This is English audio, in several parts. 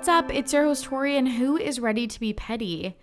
what's up? It's your host Tori, and who is ready to be petty?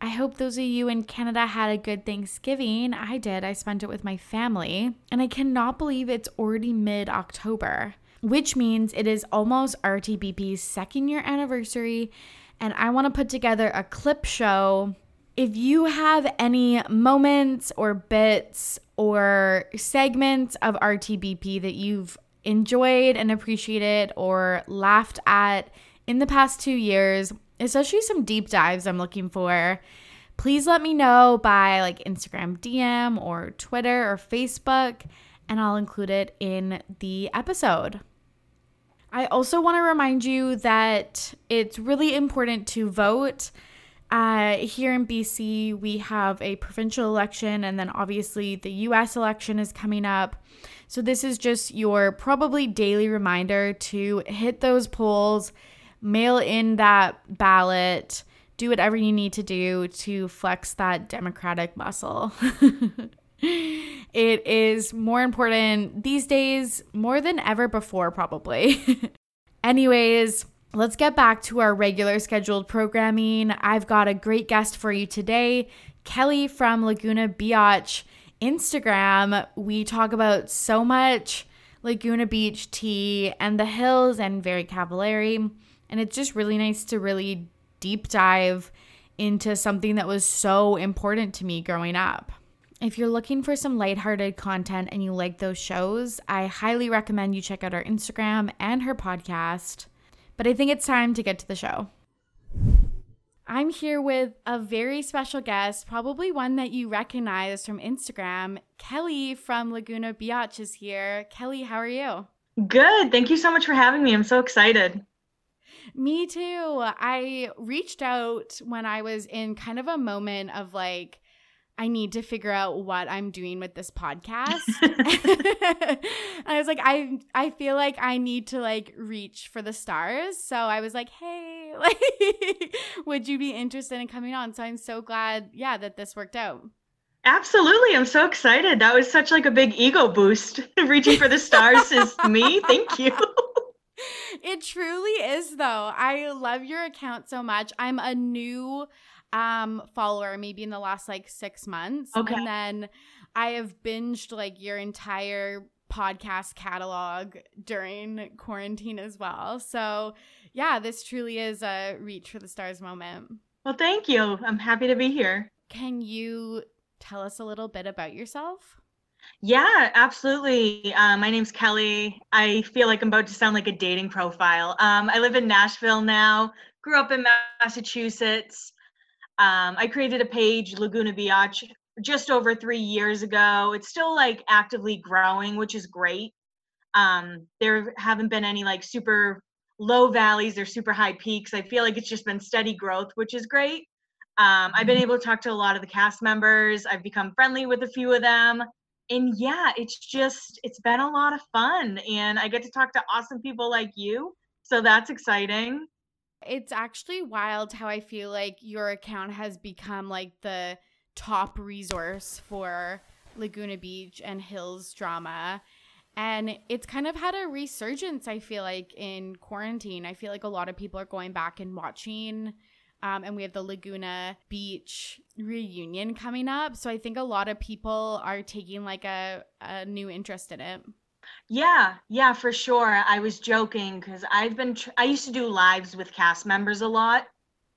I hope those of you in Canada had a good Thanksgiving. I did. I spent it with my family, and I cannot believe it's already mid October, which means it is almost RTBP's second year anniversary, and I want to put together a clip show. If you have any moments or bits or segments of RTBP that you've enjoyed and appreciated or laughed at in the past two years, especially some deep dives I'm looking for, please let me know by like Instagram DM or Twitter or Facebook, and I'll include it in the episode. I also want to remind you that it's really important to vote. Uh, here in BC, we have a provincial election, and then obviously the US election is coming up. So, this is just your probably daily reminder to hit those polls, mail in that ballot, do whatever you need to do to flex that democratic muscle. it is more important these days, more than ever before, probably. Anyways, let's get back to our regular scheduled programming. I've got a great guest for you today, Kelly from Laguna Biatch. Instagram, we talk about so much Laguna Beach tea and the hills and very Cavallari. And it's just really nice to really deep dive into something that was so important to me growing up. If you're looking for some lighthearted content and you like those shows, I highly recommend you check out our Instagram and her podcast. But I think it's time to get to the show. I'm here with a very special guest, probably one that you recognize from Instagram. Kelly from Laguna Biatch is here. Kelly, how are you? Good. Thank you so much for having me. I'm so excited. Me too. I reached out when I was in kind of a moment of like, I need to figure out what I'm doing with this podcast. I was like, I I feel like I need to like reach for the stars. So I was like, hey, like, would you be interested in coming on? So I'm so glad, yeah, that this worked out. Absolutely. I'm so excited. That was such like a big ego boost. Reaching for the stars is me. Thank you. It truly is though. I love your account so much. I'm a new um follower maybe in the last like six months. Okay. And then I have binged like your entire podcast catalog during quarantine as well. So yeah, this truly is a reach for the stars moment. Well, thank you. I'm happy to be here. Can you tell us a little bit about yourself? Yeah, absolutely. Uh, my name's Kelly. I feel like I'm about to sound like a dating profile. Um, I live in Nashville now, grew up in Massachusetts. Um, I created a page, Laguna Biatch, just over three years ago. It's still like actively growing, which is great. Um, there haven't been any like super low valleys or super high peaks. I feel like it's just been steady growth, which is great. Um, I've been mm-hmm. able to talk to a lot of the cast members. I've become friendly with a few of them. And yeah, it's just, it's been a lot of fun. And I get to talk to awesome people like you. So that's exciting. It's actually wild how I feel like your account has become like the top resource for Laguna Beach and Hills drama. And it's kind of had a resurgence, I feel like, in quarantine. I feel like a lot of people are going back and watching. Um, and we have the Laguna Beach reunion coming up. So I think a lot of people are taking like a, a new interest in it. Yeah, yeah, for sure. I was joking because I've been, tr- I used to do lives with cast members a lot.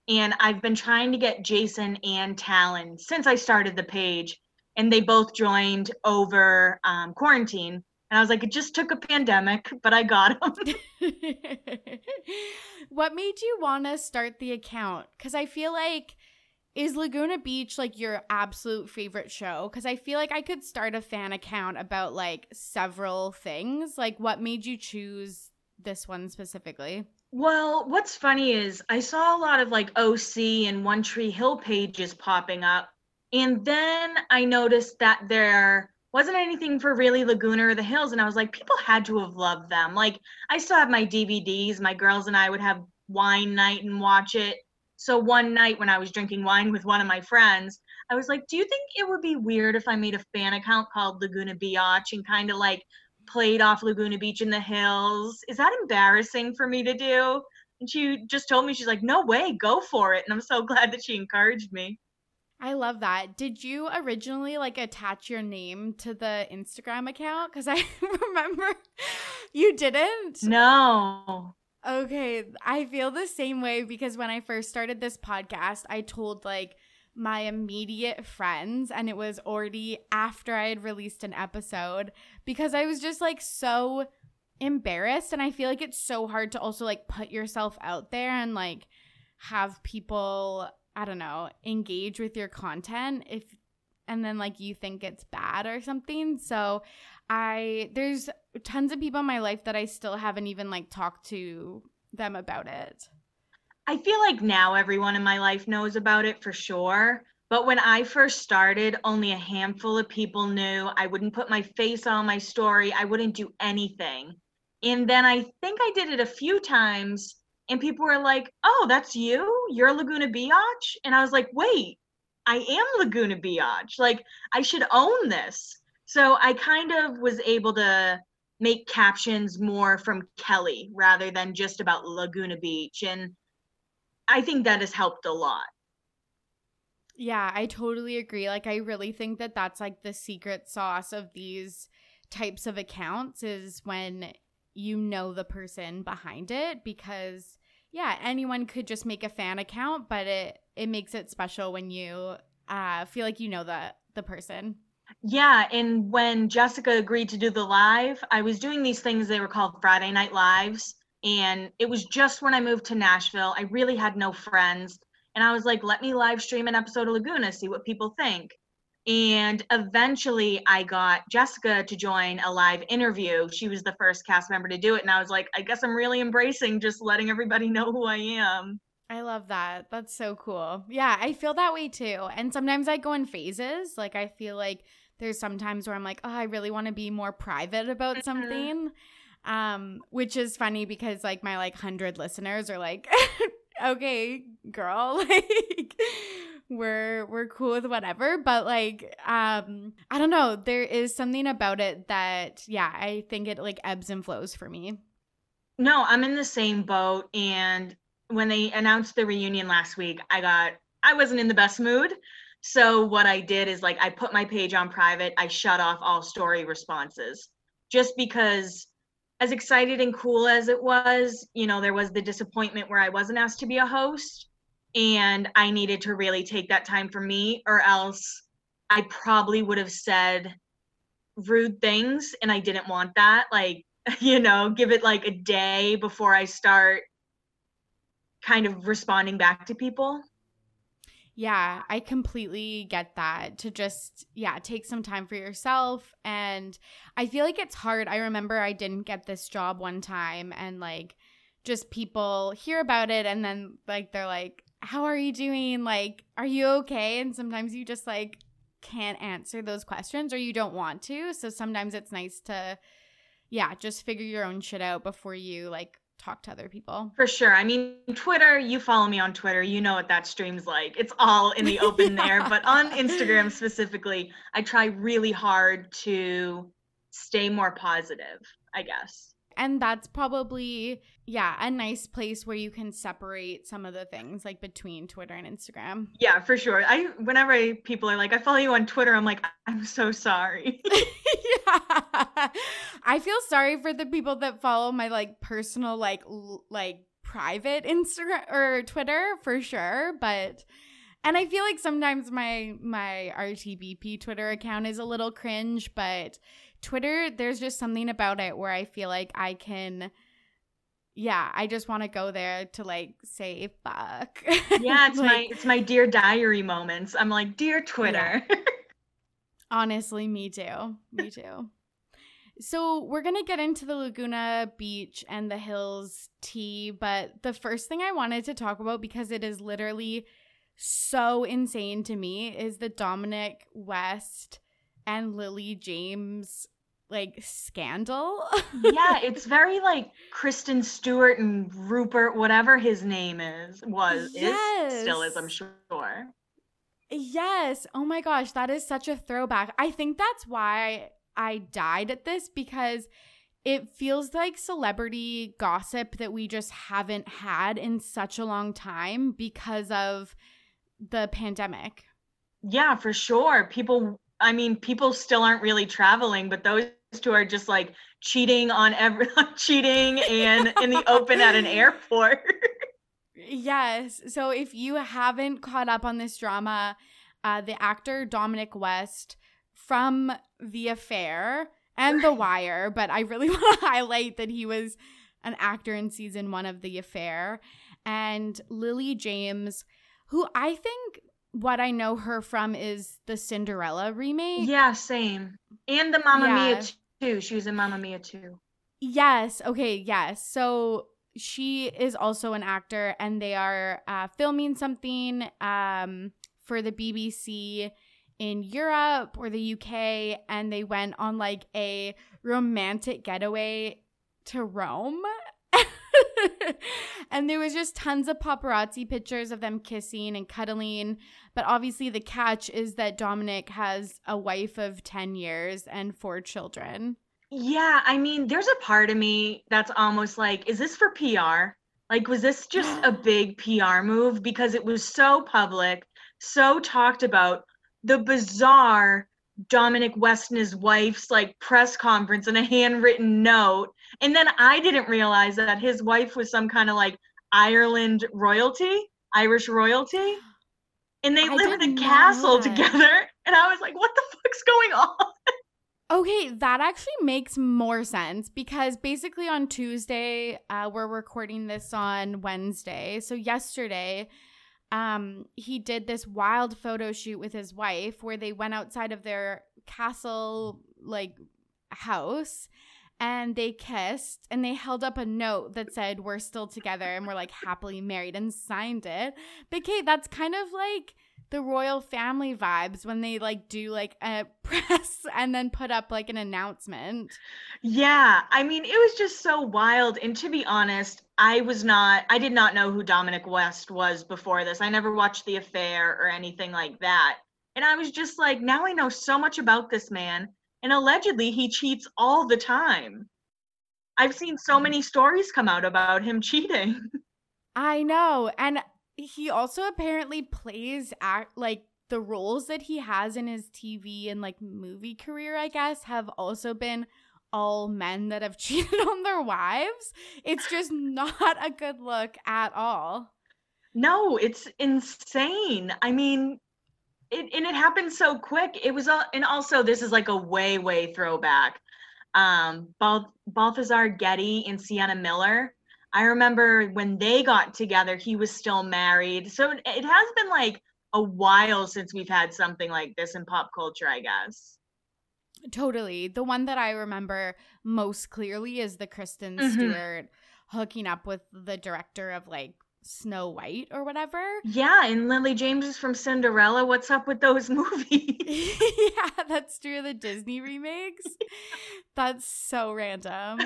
And I've been trying to get Jason and Talan since I started the page. And they both joined over um, quarantine. And I was like, it just took a pandemic, but I got them. what made you want to start the account? Because I feel like is Laguna Beach like your absolute favorite show? Because I feel like I could start a fan account about like several things. Like, what made you choose this one specifically? Well, what's funny is I saw a lot of like OC and One Tree Hill pages popping up. And then I noticed that there wasn't anything for really Laguna or the Hills. And I was like, people had to have loved them. Like, I still have my DVDs. My girls and I would have wine night and watch it so one night when I was drinking wine with one of my friends, I was like, "Do you think it would be weird if I made a fan account called Laguna Biatch and kind of like played off Laguna Beach in the hills? Is that embarrassing for me to do?" And she just told me, she's like, no way, go for it. And I'm so glad that she encouraged me. I love that. Did you originally like attach your name to the Instagram account? Because I remember you didn't. No. Okay. I feel the same way because when I first started this podcast, I told like my immediate friends, and it was already after I had released an episode because I was just like so embarrassed. And I feel like it's so hard to also like put yourself out there and like have people I don't know, engage with your content if and then like you think it's bad or something. So I there's tons of people in my life that I still haven't even like talked to them about it. I feel like now everyone in my life knows about it for sure. But when I first started, only a handful of people knew. I wouldn't put my face on my story. I wouldn't do anything. And then I think I did it a few times and people were like, "Oh, that's you? You're Laguna Biatch?" And I was like, "Wait, I am Laguna Biatch. Like, I should own this." So I kind of was able to make captions more from Kelly rather than just about Laguna Beach, and I think that has helped a lot. Yeah, I totally agree. Like, I really think that that's like the secret sauce of these types of accounts is when you know the person behind it because yeah, anyone could just make a fan account, but it it makes it special when you uh, feel like you know the the person. Yeah, and when Jessica agreed to do the live, I was doing these things they were called Friday night lives, and it was just when I moved to Nashville. I really had no friends, and I was like, "Let me live stream an episode of Laguna, see what people think." And eventually I got Jessica to join a live interview. She was the first cast member to do it. And I was like, I guess I'm really embracing just letting everybody know who I am. I love that. That's so cool. Yeah, I feel that way too. And sometimes I go in phases. Like, I feel like there's sometimes where I'm like, oh, I really want to be more private about mm-hmm. something. Um, which is funny because like my like hundred listeners are like, okay, girl, like we're we're cool with whatever but like um i don't know. There is something about it that yeah i think it like ebbs and flows for me. No i'm in the same boat and when they announced the reunion last week i got i wasn't in the best mood. So what i did is like i put my page on private. I shut off all story responses just because as excited and cool as it was you know there was the disappointment where i wasn't asked to be a host and I needed to really take that time for me, or else I probably would have said rude things, and I didn't want that. Like, you know, give it like a day before I start kind of responding back to people. Yeah, I completely get that. To just, yeah, take some time for yourself. And I feel like it's hard. I remember I didn't get this job one time, and like, just people hear about it, and then like, they're like, how are you doing? Like, are you okay? And sometimes you just like can't answer those questions or you don't want to. So sometimes it's nice to, yeah, just figure your own shit out before you like talk to other people. For sure. I mean, Twitter, you follow me on Twitter, you know what that stream's like. It's all in the open yeah. there. But on Instagram specifically, I try really hard to stay more positive, I guess and that's probably yeah a nice place where you can separate some of the things like between twitter and instagram. Yeah for sure. I whenever I, people are like i follow you on twitter i'm like i'm so sorry. Yeah. I feel sorry for the people that follow my like personal like l- like private instagram or twitter for sure but and I feel like sometimes my my RTBP Twitter account is a little cringe, but Twitter, there's just something about it where I feel like I can yeah, I just want to go there to like say fuck. Yeah, it's like, my it's my dear diary moments. I'm like, dear Twitter. Yeah. Honestly, me too. Me too. So we're gonna get into the Laguna Beach and the Hills tea, but the first thing I wanted to talk about because it is literally so insane to me is the Dominic West and Lily James like scandal. yeah, it's very like Kristen Stewart and Rupert, whatever his name is, was yes. is still is, I'm sure. Yes. Oh my gosh, that is such a throwback. I think that's why I died at this because it feels like celebrity gossip that we just haven't had in such a long time because of the pandemic. Yeah, for sure. People, I mean, people still aren't really traveling, but those two are just like cheating on every cheating and in the open at an airport. yes. So if you haven't caught up on this drama, uh, the actor Dominic West from The Affair and The Wire, but I really want to highlight that he was an actor in season one of The Affair, and Lily James, who I think what I know her from is the Cinderella remake. Yeah, same. And the Mamma yeah. Mia too. She was in Mamma Mia too. Yes. Okay. Yes. So she is also an actor, and they are uh, filming something um, for the BBC in Europe or the UK, and they went on like a romantic getaway to Rome. and there was just tons of paparazzi pictures of them kissing and cuddling. But obviously, the catch is that Dominic has a wife of 10 years and four children. Yeah, I mean, there's a part of me that's almost like, is this for PR? Like, was this just a big PR move? Because it was so public, so talked about. The bizarre Dominic West and his wife's like press conference and a handwritten note. And then I didn't realize that his wife was some kind of like Ireland royalty, Irish royalty. And they I live in a castle together. And I was like, what the fuck's going on? Okay, that actually makes more sense because basically on Tuesday, uh, we're recording this on Wednesday. So yesterday, um, he did this wild photo shoot with his wife where they went outside of their castle like house and they kissed and they held up a note that said we're still together and we're like happily married and signed it. But Kate, that's kind of like the royal family vibes when they like do like a press and then put up like an announcement. Yeah, I mean, it was just so wild. And to be honest, I was not, I did not know who Dominic West was before this. I never watched The Affair or anything like that. And I was just like, now I know so much about this man. And allegedly, he cheats all the time. I've seen so mm. many stories come out about him cheating. I know. And he also apparently plays act like the roles that he has in his TV and like movie career, I guess, have also been all men that have cheated on their wives. It's just not a good look at all. No, it's insane. I mean, it and it happened so quick. It was all, and also this is like a way way throwback. Um, Bal- Balthazar Getty and Sienna Miller I remember when they got together, he was still married. So it has been like a while since we've had something like this in pop culture, I guess. Totally. The one that I remember most clearly is the Kristen mm-hmm. Stewart hooking up with the director of like Snow White or whatever. Yeah, and Lily James is from Cinderella. What's up with those movies? yeah, that's true. The Disney remakes. that's so random.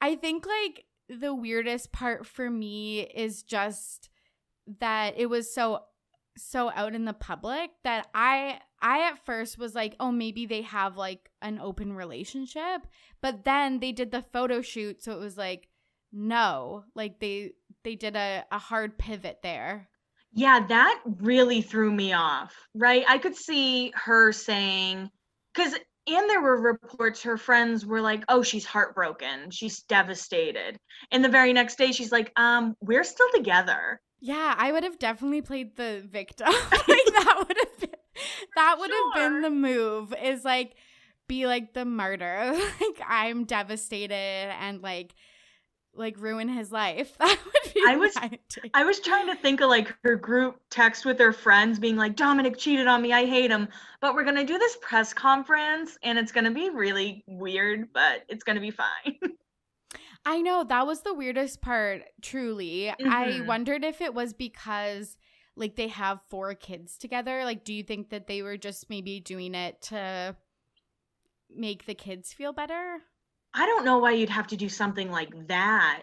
I think like the weirdest part for me is just that it was so so out in the public that I I at first was like, "Oh, maybe they have like an open relationship." But then they did the photo shoot, so it was like, "No." Like they they did a a hard pivot there. Yeah, that really threw me off. Right? I could see her saying cuz and there were reports her friends were like oh she's heartbroken she's devastated and the very next day she's like um we're still together yeah i would have definitely played the victim like that would have been that would sure. have been the move is like be like the martyr like i'm devastated and like like ruin his life. That would be I was I was trying to think of like her group text with her friends being like Dominic cheated on me. I hate him. But we're going to do this press conference and it's going to be really weird, but it's going to be fine. I know that was the weirdest part, truly. Mm-hmm. I wondered if it was because like they have four kids together. Like do you think that they were just maybe doing it to make the kids feel better? I don't know why you'd have to do something like that.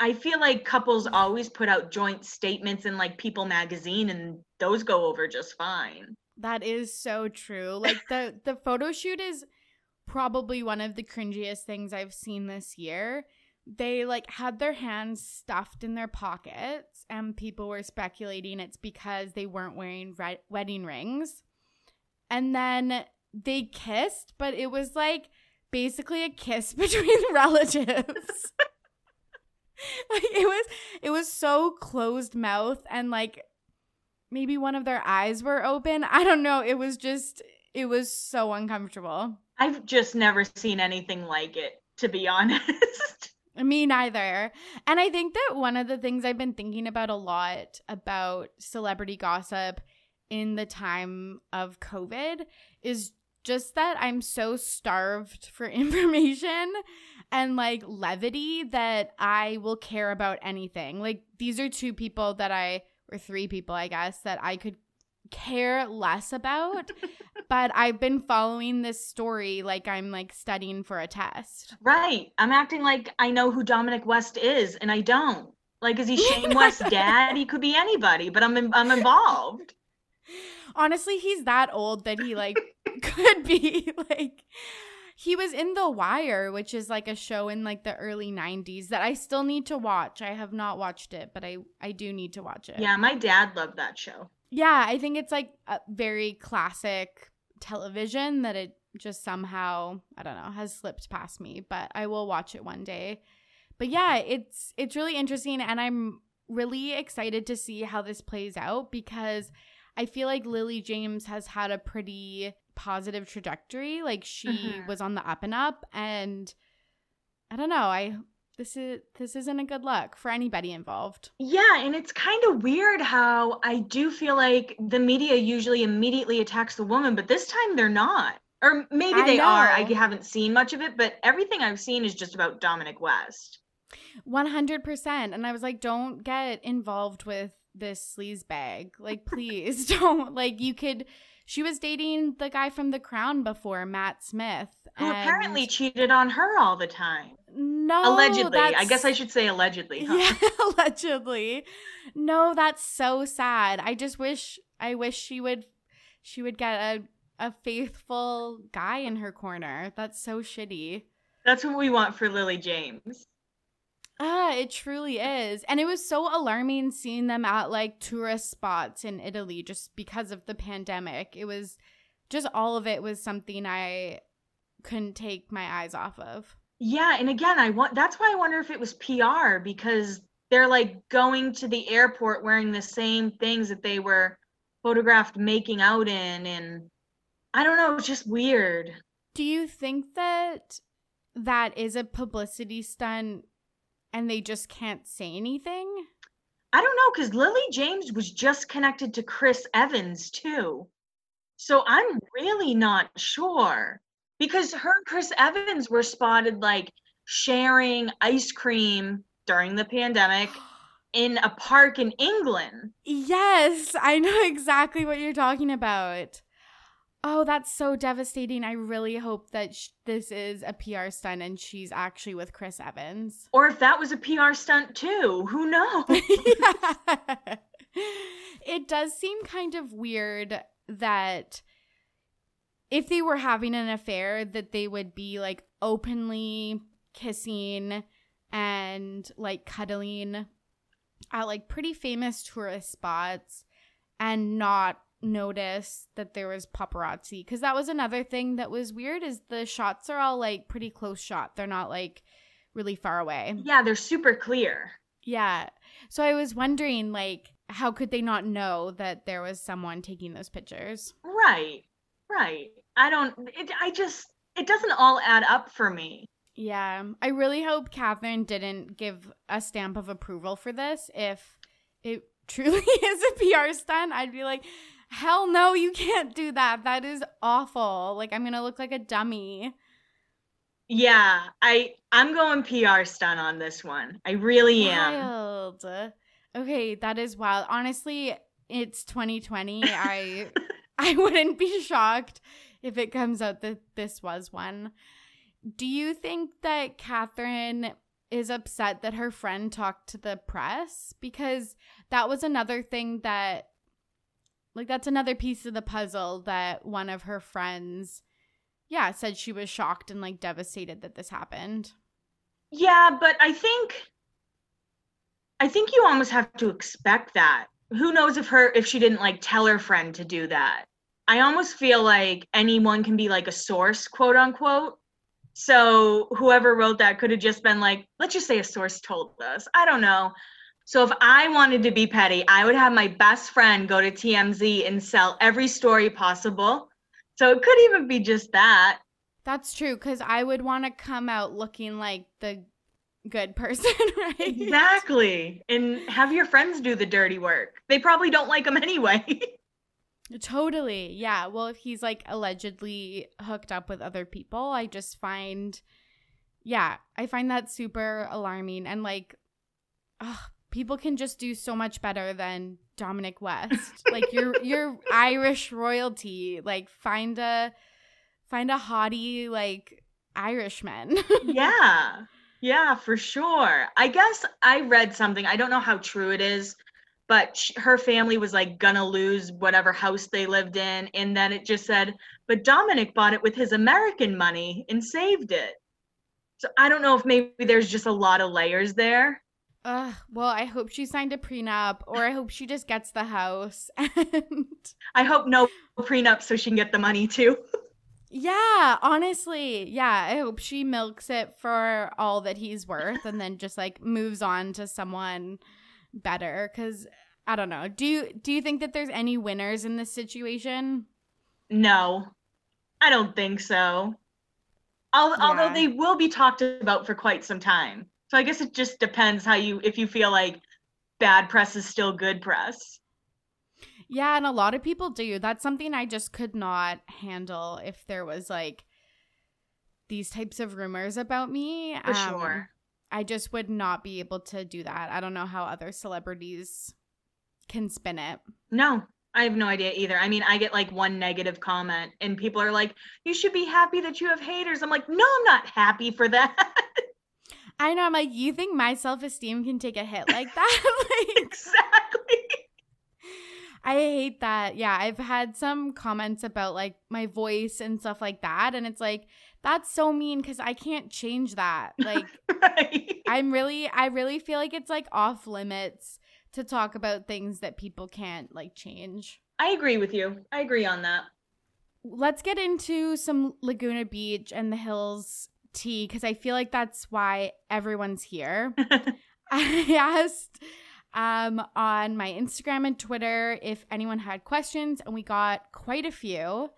I feel like couples always put out joint statements in like People magazine and those go over just fine. That is so true. Like the the photo shoot is probably one of the cringiest things I've seen this year. They like had their hands stuffed in their pockets, and people were speculating it's because they weren't wearing re- wedding rings. And then they kissed, but it was like basically a kiss between relatives. like it was it was so closed mouth and like maybe one of their eyes were open. I don't know. It was just it was so uncomfortable. I've just never seen anything like it, to be honest. Me neither. And I think that one of the things I've been thinking about a lot about celebrity gossip in the time of COVID is just that I'm so starved for information and like levity that I will care about anything. Like these are two people that I or three people I guess that I could care less about but I've been following this story like I'm like studying for a test. Right. I'm acting like I know who Dominic West is and I don't. Like is he Shane West's dad? He could be anybody, but I'm I'm involved. Honestly, he's that old that he like could be like he was in The Wire, which is like a show in like the early 90s that I still need to watch. I have not watched it, but I I do need to watch it. Yeah, my dad loved that show. Yeah, I think it's like a very classic television that it just somehow, I don't know, has slipped past me, but I will watch it one day. But yeah, it's it's really interesting and I'm really excited to see how this plays out because I feel like Lily James has had a pretty positive trajectory. Like she mm-hmm. was on the up and up and I don't know, I this is this isn't a good look for anybody involved. Yeah, and it's kind of weird how I do feel like the media usually immediately attacks the woman, but this time they're not. Or maybe they are. I haven't seen much of it, but everything I've seen is just about Dominic West. 100%. And I was like, don't get involved with this sleaze bag. Like, please don't. Like, you could. She was dating the guy from The Crown before, Matt Smith. Who and... apparently cheated on her all the time. No. Allegedly. I guess I should say allegedly. Huh? Yeah, allegedly. No, that's so sad. I just wish I wish she would she would get a a faithful guy in her corner. That's so shitty. That's what we want for Lily James. Ah, it truly is. And it was so alarming seeing them at like tourist spots in Italy just because of the pandemic. It was just all of it was something I couldn't take my eyes off of. Yeah, and again, I want that's why I wonder if it was PR because they're like going to the airport wearing the same things that they were photographed making out in and I don't know, it's just weird. Do you think that that is a publicity stunt and they just can't say anything? I don't know because Lily James was just connected to Chris Evans too. So I'm really not sure because her and Chris Evans were spotted like sharing ice cream during the pandemic in a park in England. Yes, I know exactly what you're talking about. Oh, that's so devastating. I really hope that sh- this is a PR stunt and she's actually with Chris Evans. Or if that was a PR stunt too, who knows? It does seem kind of weird that if they were having an affair that they would be like openly kissing and like cuddling at like pretty famous tourist spots and not notice that there was paparazzi because that was another thing that was weird is the shots are all like pretty close shot. They're not like really far away. Yeah they're super clear. Yeah. So i was wondering like how could they not know that there was someone taking those pictures? Right. Right. I don't it, i just it doesn't all add up for me. Yeah. I really hope catherine didn't give a stamp of approval for this. If it truly is a pr stunt i'd be like Hell no, you can't do that. That is awful. Like I'm gonna look like a dummy. Yeah, I I'm going PR stunt on this one. I really wild. am. Okay, that is wild. Honestly, it's 2020. I I wouldn't be shocked if it comes out that this was one. Do you think that Catherine is upset that her friend talked to the press? Because that was another thing that like that's another piece of the puzzle that one of her friends yeah, said she was shocked and like devastated that this happened. Yeah, but I think I think you almost have to expect that. Who knows if her if she didn't like tell her friend to do that. I almost feel like anyone can be like a source, quote unquote. So whoever wrote that could have just been like, let's just say a source told us. I don't know. So if I wanted to be petty, I would have my best friend go to TMZ and sell every story possible. So it could even be just that. That's true because I would want to come out looking like the good person, right? Exactly. And have your friends do the dirty work. They probably don't like them anyway. totally. Yeah. Well, if he's like allegedly hooked up with other people, I just find, yeah, I find that super alarming. And like, ugh, people can just do so much better than Dominic West. like you're you're Irish royalty. Like find a find a haughty like Irishman. yeah. Yeah, for sure. I guess I read something. I don't know how true it is, but sh- her family was like gonna lose whatever house they lived in and then it just said, "But Dominic bought it with his American money and saved it." So I don't know if maybe there's just a lot of layers there. Uh, well, I hope she signed a prenup, or I hope she just gets the house. And I hope no prenup so she can get the money too. yeah, honestly, yeah, I hope she milks it for all that he's worth, and then just like moves on to someone better. Because I don't know. Do you do you think that there's any winners in this situation? No, I don't think so. Al- Yeah. Although they will be talked about for quite some time. So I guess it just depends how you if you feel like bad press is still good press. Yeah, and a lot of people do. That's something I just could not handle if there was like these types of rumors about me. For Um, sure. I just would not be able to do that. I don't know how other celebrities can spin it. No, I have no idea either. I mean, I get like one negative comment and people are like, "You should be happy that you have haters." I'm like, "No, I'm not happy for that." I know. I'm like, you think my self esteem can take a hit like that? like, exactly. I hate that. Yeah, I've had some comments about like my voice and stuff like that. And it's like, that's so mean because I can't change that. Like, right. I'm really, I really feel like it's like off limits to talk about things that people can't like change. I agree with you. I agree on that. Let's get into some Laguna Beach and the Hills tea because I feel like that's why everyone's here. I asked um, on my Instagram and Twitter if anyone had questions, and we got quite a few.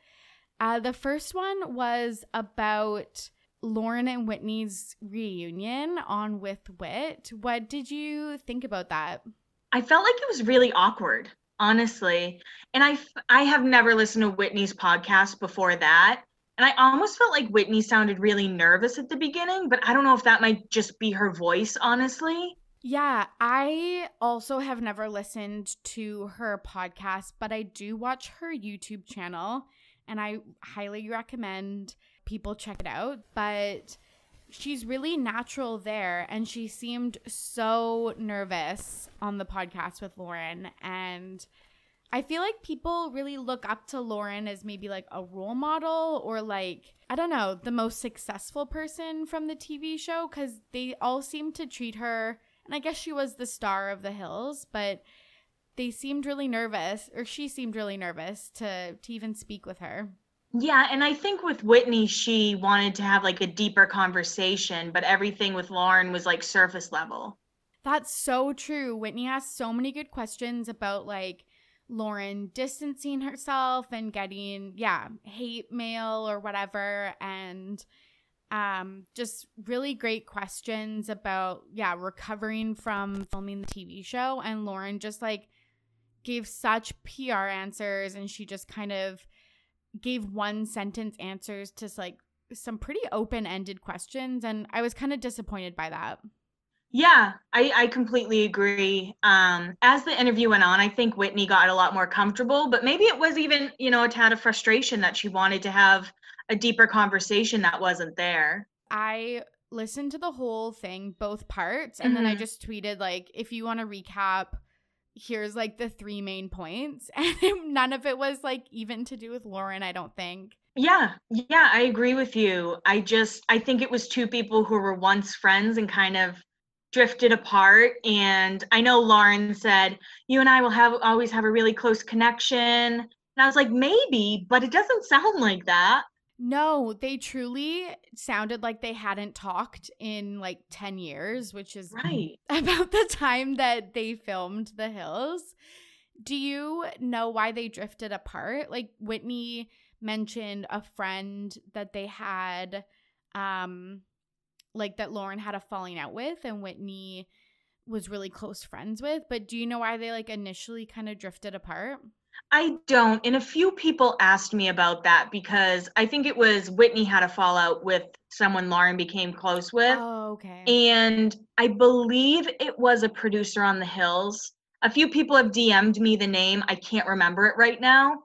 Uh, the first one was about Lauren and Whitney's reunion on With Whit. What did you think about that? I felt like it was really awkward, honestly. And I I have never listened to Whitney's podcast before that. And I almost felt like Whitney sounded really nervous at the beginning, but I don't know if that might just be her voice, honestly. Yeah, I also have never listened to her podcast, but I do watch her YouTube channel and I highly recommend people check it out. But she's really natural there and she seemed so nervous on the podcast with Lauren and I feel like people really look up to Lauren as maybe like a role model or like I don't know, the most successful person from the TV show cuz they all seem to treat her and I guess she was the star of the hills, but they seemed really nervous or she seemed really nervous to to even speak with her. Yeah, and I think with Whitney, she wanted to have like a deeper conversation, but everything with Lauren was like surface level. That's so true. Whitney asked so many good questions about like Lauren distancing herself and getting, yeah, hate mail or whatever. And um, just really great questions about, yeah, recovering from filming the TV show. And Lauren just like gave such PR answers and she just kind of gave one sentence answers to like some pretty open ended questions. And I was kind of disappointed by that. Yeah, I, I completely agree. Um, as the interview went on, I think Whitney got a lot more comfortable, but maybe it was even, you know, a tad of frustration that she wanted to have a deeper conversation that wasn't there. I listened to the whole thing, both parts, and then I Mhm. just tweeted like, if you want to recap, here's like the three main points, and none of it was like even to do with Lauren. I don't think. Yeah, yeah, I agree with you. I just I think it was two people who were once friends and kind of drifted apart and I know Lauren said, "You and I will have always have a really close connection." And I was like, "Maybe, but it doesn't sound like that." No, they truly sounded like they hadn't talked in like 10 years, which is Right. about the time that they filmed The Hills. Do you know why they drifted apart? Like Whitney mentioned a friend that they had um like that Lauren had a falling out with and Whitney was really close friends with, but do you know why they like initially kind of drifted apart? I don't. And a few people asked me about that because I think it was Whitney had a fallout with someone Lauren became close with. Oh, okay. And I believe it was a producer on the Hills. A few people have DM'd me the name. I can't remember it right now,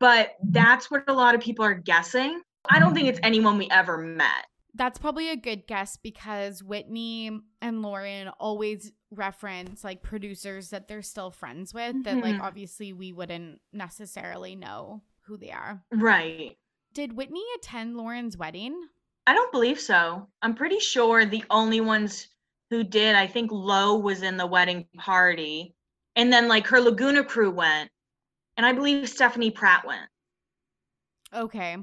but mm-hmm. that's what a lot of people are guessing. I don't think it's anyone we ever met. That's probably a good guess because Whitney and Lauren always reference like producers that they're still friends with that like Mhm. obviously we wouldn't necessarily know who they are. Right. Did Whitney attend Lauren's wedding? I don't believe so. I'm pretty sure the only ones who did, I think Lo was in the wedding party. And then like her Laguna crew went. And I believe Stephanie Pratt went. Okay.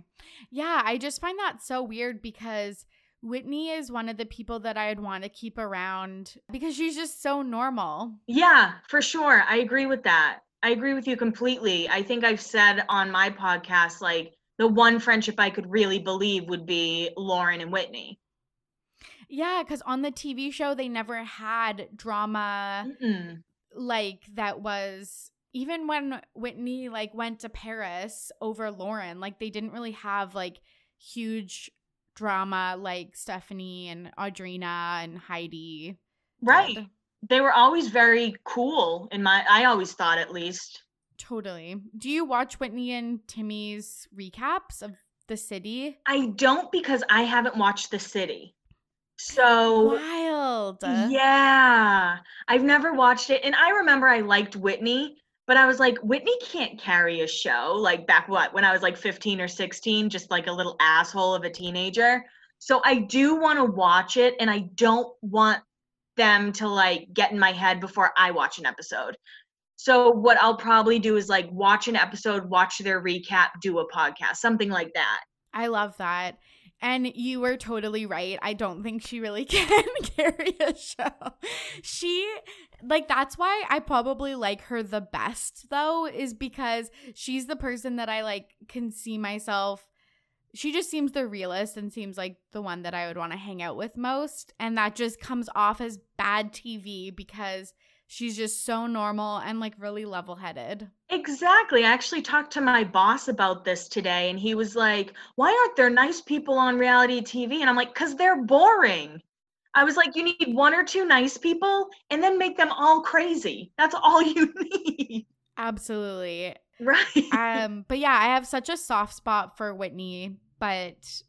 Yeah, I just find that so weird because Whitney is one of the people that I'd want to keep around because she's just so normal. Yeah, for sure. I agree with that. I agree with you completely. I think I've said on my podcast, like, the one friendship I could really believe would be Lauren and Whitney. Yeah, because on the TV show, they never had drama Mm-mm. like that was even when Whitney like went to Paris over Lauren, like they didn't really have like huge drama like Stephanie and Audrina and Heidi. Right. did. They were always very cool in my I always thought at least. Totally. Do you watch Whitney and Timmy's recaps of the city? I don't because I haven't watched The City. So Wild. yeah, I've never watched it and I remember I liked Whitney, but I was like Whitney can't carry a show like back what when I was like 15 or 16 just like a little asshole of a teenager. So I do want to watch it and I don't want them to like get in my head before I watch an episode. So what I'll probably do is like watch an episode, watch their recap, do a podcast, something like that. I love that. And you were totally right. I don't think she really can carry a show. She, like, that's why I probably like her the best, though, is because she's the person that I, like, can see myself. She just seems the realist and seems like the one that I would want to hang out with most. And that just comes off as bad TV because she's just so normal and, like, really level headed. Exactly. I actually talked to my boss about this today, and he was like, Why aren't there nice people on reality TV? And I'm like, Because they're boring. I was like, You need one or two nice people and then make them all crazy. That's all you need. Absolutely. Right. um but yeah i have such a soft spot for whitney but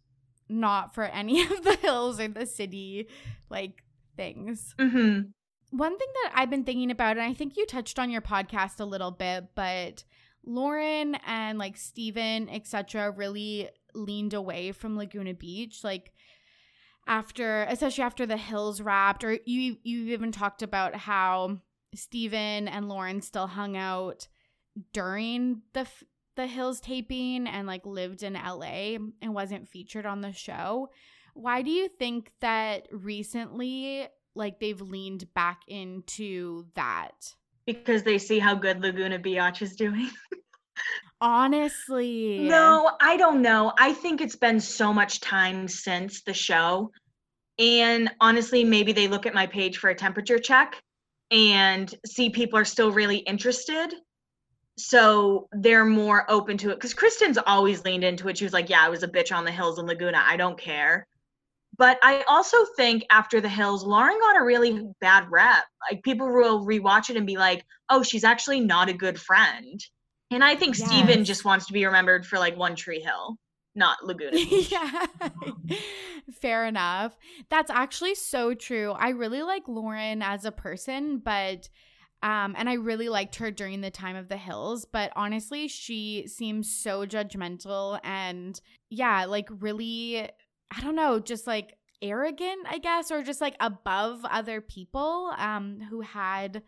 not for any of the hills or the city like things hmm one thing that i've been thinking about and i think you touched on your podcast a little bit but lauren and like stephen etc really leaned away from laguna beach like after especially after the hills wrapped or you you even talked about how stephen and lauren still hung out during the the Hills taping and like lived in LA and wasn't featured on the show. Why do you think that recently like they've leaned back into that? Because they see how good Laguna Biatch is doing. Honestly. No, I don't know. I think it's been so much time since the show. And honestly, maybe they look at my page for a temperature check and see people are still really interested. So they're more open to it. Because Kristin's always leaned into it. She was like, Yeah, I was a bitch on the hills in Laguna. I don't care. But I also think after the hills, Lauren got a really bad rep. Like people will rewatch it and be like, oh, she's actually not a good friend. And I think Stephen just wants to be remembered for like One Tree Hill, not Laguna. Beach. yeah. Fair enough. That's actually so true. I really like Lauren as a person, but Um, and I really liked her during the time of the hills, but honestly, she seems so judgmental and yeah, like really, I don't know, just like arrogant, I guess, or just like above other people um, who had,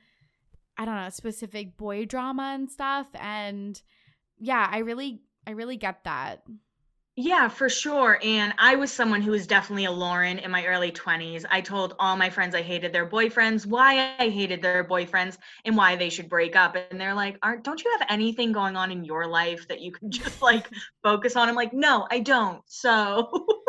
I don't know, specific boy drama and stuff. And yeah, I really, I really get that. Yeah, for sure. And I was someone who was definitely a Lauren in my early 20s. I told all my friends I hated their boyfriends, why I hated their boyfriends, and why they should break up. And they're like, Aren't don't you have anything going on in your life that you can just like focus on? I'm like, no, I don't. So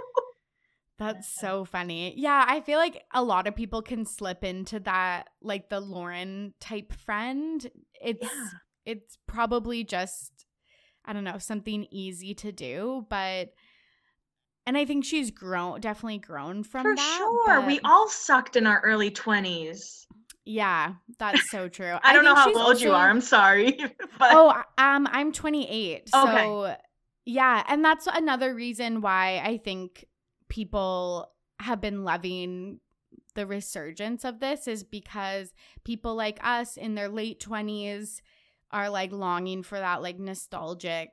That's so funny. Yeah, I feel like a lot of people can slip into that like the Lauren type friend. It's yeah. it's probably just I don't know, something easy to do, but and I think she's grown definitely grown from For that. sure. We all sucked in our early 20s. Yeah, that's so true. I, I don't know how old also, you are. I'm sorry. But... Oh, um I'm 28. Okay. So yeah, and that's another reason why I think people have been loving the resurgence of this is because people like us in their late 20s are like longing for that like nostalgic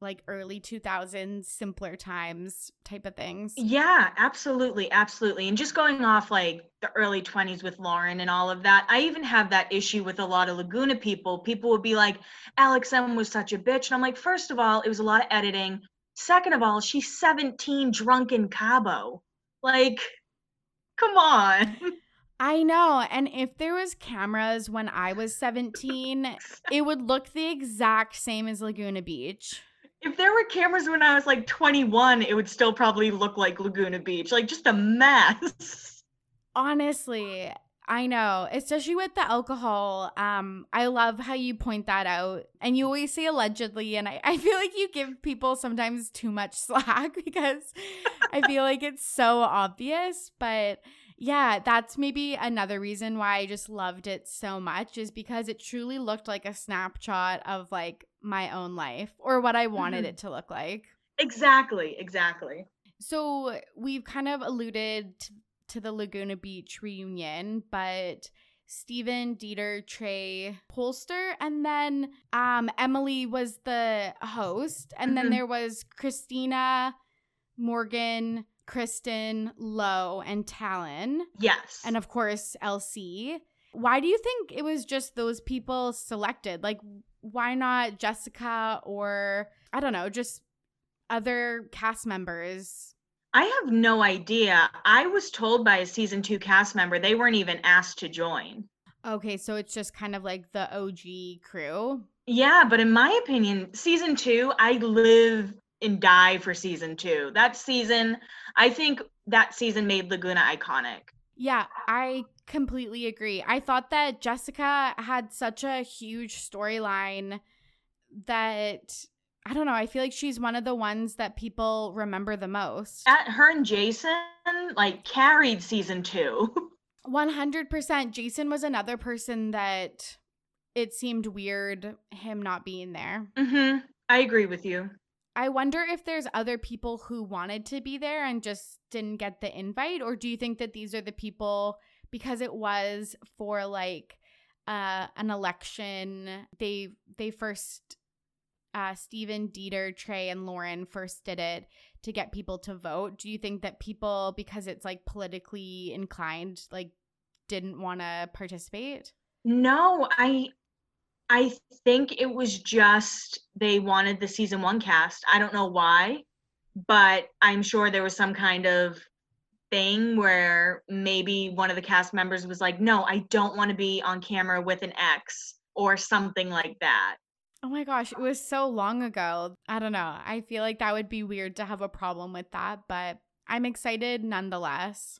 like early 2000s simpler times type of things. Yeah absolutely absolutely and just going off like the early 20s with lauren and all of that i even have that issue with a lot of laguna people people would be like alex m was such a bitch and i'm like first of all it was a lot of editing second of all she's 17 drunk in cabo like come on I know. And if there was cameras when I was 17, it would look the exact same as Laguna Beach. If there were cameras when I was like 21, it would still probably look like Laguna Beach, like just a mess. Honestly, I know, especially with the alcohol. Um, I love how you point that out. And you always say allegedly, and I, I feel like you give people sometimes too much slack because I feel like it's so obvious, but yeah, that's maybe another reason why I just loved it so much is because it truly looked like a snapshot of like my own life or what I wanted mm-hmm. it to look like. Exactly, exactly. So we've kind of alluded to, to the Laguna Beach reunion, but Stephen, Dieter, Trey, Polster, and then um, Emily was the host, and mm-hmm. then there was Christina, Morgan, Kristin, Lo, and Talan. Yes. And of course, LC. Why do you think it was just those people selected? Like, why not Jessica or, I don't know, just other cast members? I have no idea. I was told by a season two cast member they weren't even asked to join. Okay, so it's just kind of like the OG crew. Yeah, but in my opinion, season two, I live and die for season two. That season, I think that season made Laguna iconic. Yeah, I completely agree. I thought that Jessica had such a huge storyline that I don't know, I feel like she's one of the ones that people remember the most. At her and Jason like carried season 2. 100%. Jason was another person that it seemed weird him not being there. Mhm. I agree with you. I wonder if there's other people who wanted to be there and just didn't get the invite or do you think that these are the people because it was for like uh an election they they first uh Stephen, Dieter, Trey and Lauren first did it to get people to vote. Do you think that people because it's like politically inclined like didn't want to participate? No, I I think it was just they wanted the season one cast. I don't know why, but I'm sure there was some kind of thing where maybe one of the cast members was like, no, I don't want to be on camera with an ex or something like that. Oh my gosh, it was so long ago. I don't know. I feel like that would be weird to have a problem with that, but I'm excited nonetheless.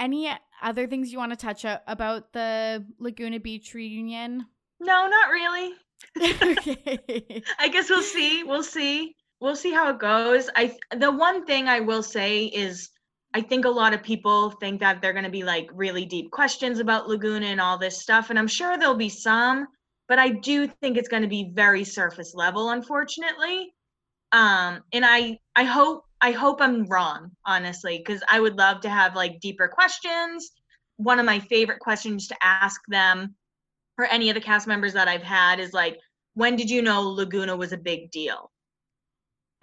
Any other things you want to touch up about the Laguna Beach reunion? No, not really. okay. I guess we'll see. We'll see. We'll see how it goes. I the one thing I will say is I think a lot of people think that they're going to be like really deep questions about Laguna and all this stuff and I'm sure there'll be some, but I do think it's going to be very surface level unfortunately. Um and I I hope I hope I'm wrong, honestly, cuz I would love to have like deeper questions. One of my favorite questions to ask them for any of the cast members that I've had is like, when did you know Laguna was a big deal?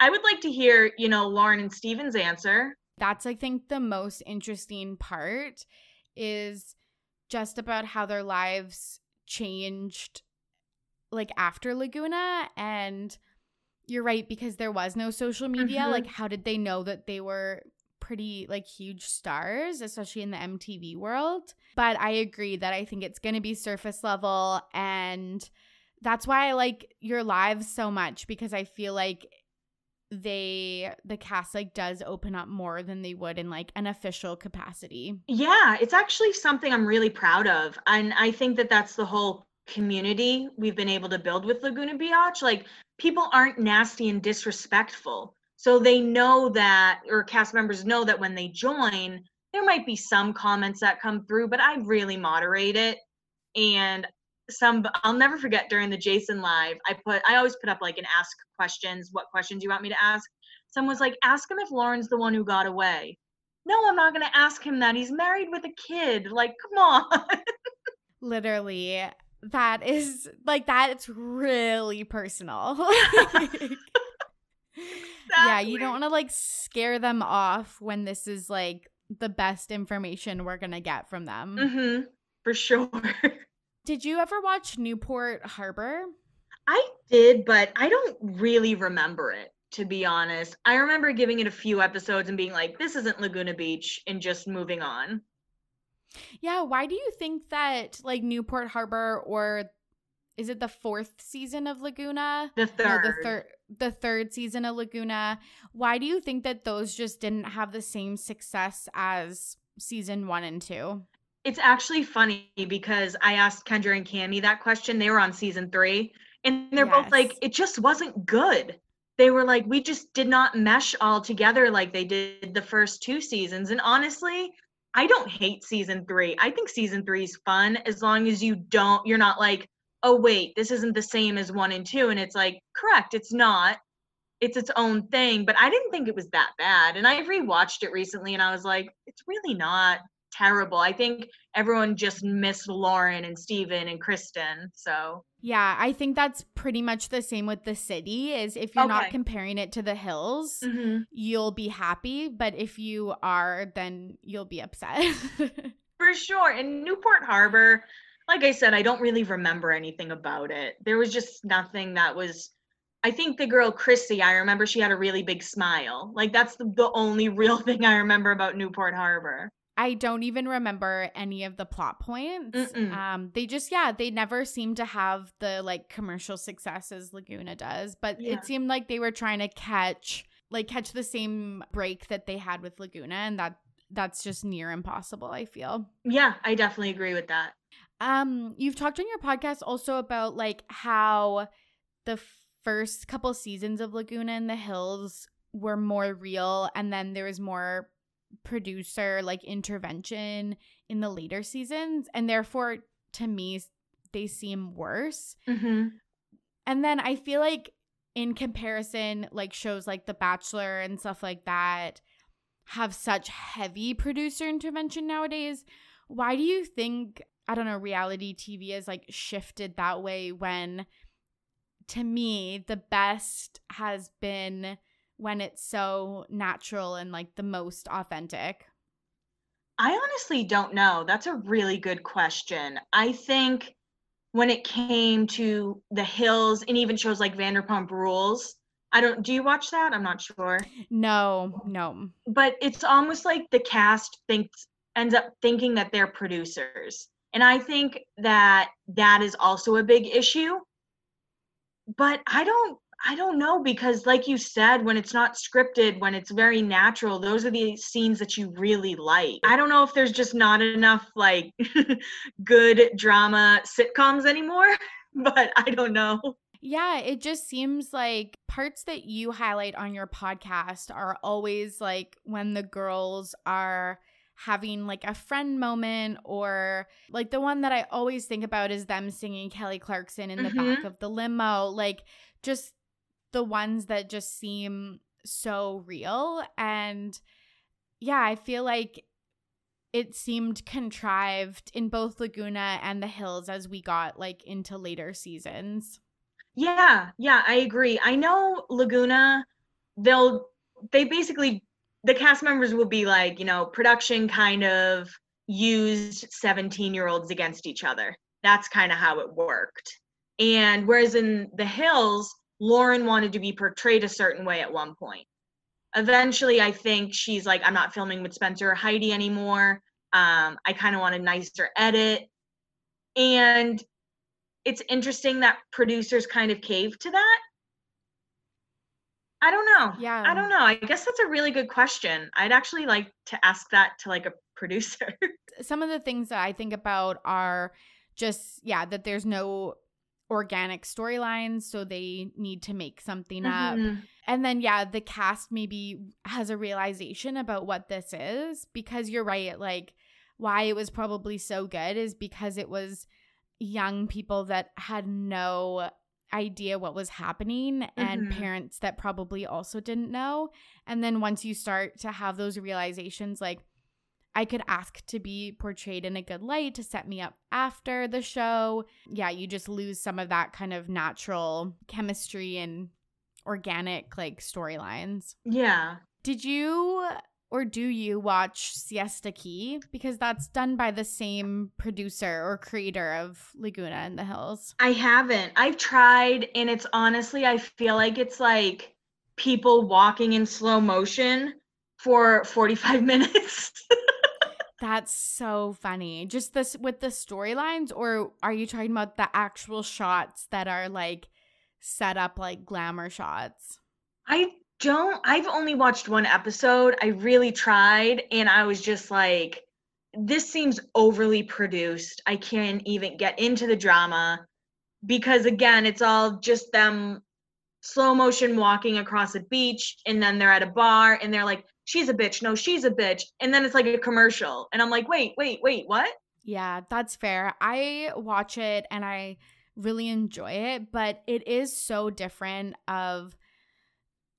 I would like to hear, you know, Lauren and Stephen's answer. That's, I think, the most interesting part is just about how their lives changed like after Laguna. And you're right, because there was no social media. Mhm. Like, how did they know that they were pretty like huge stars, especially in the MTV world? But I agree that I think it's going to be surface level. And that's why I like your lives so much because I feel like they the cast like does open up more than they would in like an official capacity. Yeah, it's actually something I'm really proud of. And I think that that's the whole community we've been able to build with Laguna Biatch. Like, people aren't nasty and disrespectful. So they know that, or cast members know that when they join, there might be some comments that come through, but I really moderate it. And some, I'll never forget during the Jason Live, I put, I always put up like an ask questions, what questions you want me to ask. Someone was like, ask him if Lauren's the one who got away. No, I'm not going to ask him that. He's married with a kid. Like, come on. Literally, that is like that it's really personal. Yeah, you don't want to like scare them off when this is like the best information we're to get from them. Mm-hmm. For sure. Did you ever watch Newport Harbor? I did, but I don't really remember it, to be honest. I remember giving it a few episodes and being like, this isn't Laguna Beach, and just moving on. Yeah, why do you think that like Newport Harbor or is it the fourth season of Laguna? The No, third. the third the third season of Laguna. Why do you think that those just didn't have the same success as season 1 and 2? It's actually funny because I asked Kendra and Cami that question. They were on season three, and they're both like, it just wasn't good. They were like, we just did not mesh all together like they did the first two seasons. And honestly, I don't hate season three. I think season three is fun as long as you don't, you're not like, oh, wait, this isn't the same as one and two. And it's like, correct, it's not. It's its own thing. But I didn't think it was that bad. And I rewatched it recently and I was like, it's really not terrible. I think everyone just missed Lauren and Stephen and Kristin. So Yeah, I think that's pretty much the same with the city is if you're not comparing it to the hills, mhm. you'll be happy, but if you are, then you'll be upset. for sure. In Newport Harbor, like I said, I don't really remember anything about it. There was just nothing that was. I think the girl Chrissy, I remember she had a really big smile. Like that's the, the only real thing I remember about Newport Harbor. I don't even remember any of the plot points. Mm-mm. Um, they just, yeah, they never seem to have the like commercial success as Laguna does, but Yeah. it seemed like they were trying to catch, like, catch the same break that they had with Laguna, and that that's just near impossible. I feel. Yeah, I definitely agree with that. Um, you've talked on your podcast also about like how the first couple seasons of Laguna in the Hills were more real, and then there was more producer like intervention in the later seasons, and therefore to me they seem worse. hmm And then I feel like in comparison, like shows like The Bachelor and stuff like that have such heavy producer intervention nowadays. Why do you think, I don't know, reality TV has like shifted that way when to me the best has been when it's so natural and like the most authentic? I honestly don't know. That's a really good question. I think when it came to the hills and even shows like Vanderpump Rules, I don't do you watch that? I'm not sure. No, no. But it's almost like the cast thinks ends up thinking that they're producers. And I think that that is also a big issue. But I don't I don't know because like you said when it's not scripted, when it's very natural, those are the scenes that you really like. I don't know if there's just not enough like good drama sitcoms anymore, but I don't know. Yeah, it just seems like parts that you highlight on your podcast are always like when the girls are having like a friend moment or like the one that I always think about is them singing Kelly Clarkson in the back mm-hmm. of the limo, like just the ones that just seem so real and yeah, I feel like it seemed contrived in both Laguna and the Hills as we got like into later seasons. Yeah, yeah, I agree. I know Laguna, they'll they basically the cast members will be like, you know, production kind of used 17 year olds against each other. That's kind of how it worked. And whereas in The Hills, Lauren wanted to be portrayed a certain way at one point. Eventually, I think she's like, I'm not filming with Spencer or Heidi anymore. Um, I kind of want a nicer edit. And it's interesting that producers kind of caved to that. I don't know. Yeah. I don't know. I guess that's a really good question. I'd actually like to ask that to like a producer. Some of the things that I think about are just, yeah, that there's no organic storylines, so they need to make something mm-hmm. up. And then, yeah, the cast maybe has a realization about what this is because you're right. Like, why it was probably so good is because it was young people that had no idea what was happening mm-hmm. and parents that probably also didn't know. And then once you start to have those realizations, like, I could ask to be portrayed in a good light to set me up after the show. Yeah, you just lose some of that kind of natural chemistry and organic like storylines. Yeah. Did you or do you watch Siesta Key? Because that's done by the same producer or creator of Laguna in the Hills. I haven't. I've tried, and it's honestly, I feel like it's like people walking in slow motion for 45 minutes. That's so funny. Just this with the storylines, or are you talking about the actual shots that are like set up like glamour shots? I don't I've only watched one episode. I really tried and I was just like this seems overly produced. I can't even get into the drama because again, it's all just them slow motion walking across a beach and then they're at a bar and they're like she's a bitch. No, she's a bitch. And then it's like a commercial. And I'm like, "Wait, wait, wait, what?" Yeah, that's fair. I watch it and I really enjoy it, but it is so different of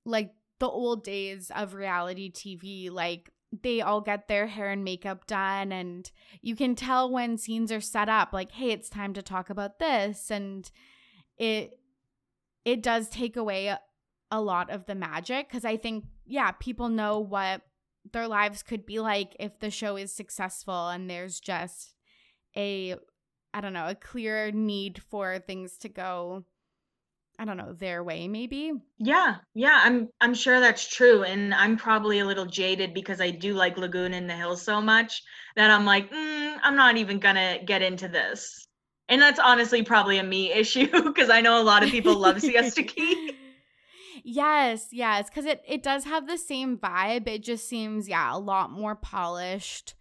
like the old days of reality TV, like they all get their hair and makeup done and you can tell when scenes are set up like hey it's time to talk about this and it it does take away a, lot of the magic cuz i think yeah people know what their lives could be like if the show is successful and there's just a i don't know a clear need for things to go I don't know, their way maybe. Yeah. Yeah, I'm I'm sure that's true and I'm probably a little jaded because I do like Lagoon in the Hills so much that I'm like, mm, I'm not even going to get into this. And that's honestly probably a me issue because I know a lot of people love Siesta Key. Yes, yes, because it it does have the same vibe. It just seems yeah a lot more polished.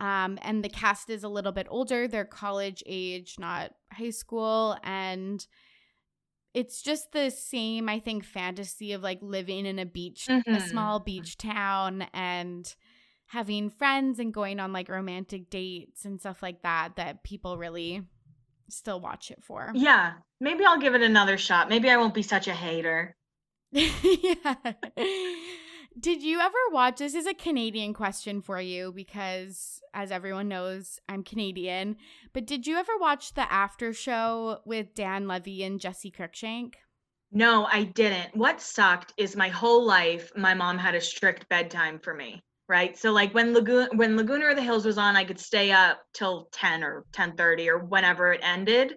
Um, and the cast is a little bit older. They're college age, not high school, and it's just the same i think fantasy of like living in a beach mm-hmm. a small beach town and having friends and going on like romantic dates and stuff like that that people really still watch it for yeah maybe i'll give it another shot maybe i won't be such a hater yeah did you ever watch this is a Canadian question for you because as everyone knows, I'm Canadian. But did you ever watch the after show with Dan Levy and Jessi Cruickshank? No, I didn't. What sucked is my whole life my mom had a strict bedtime for me, right? So like when Lagoon when Laguna of the Hills was on, I could stay up till 10 or 10:30 or whenever it ended,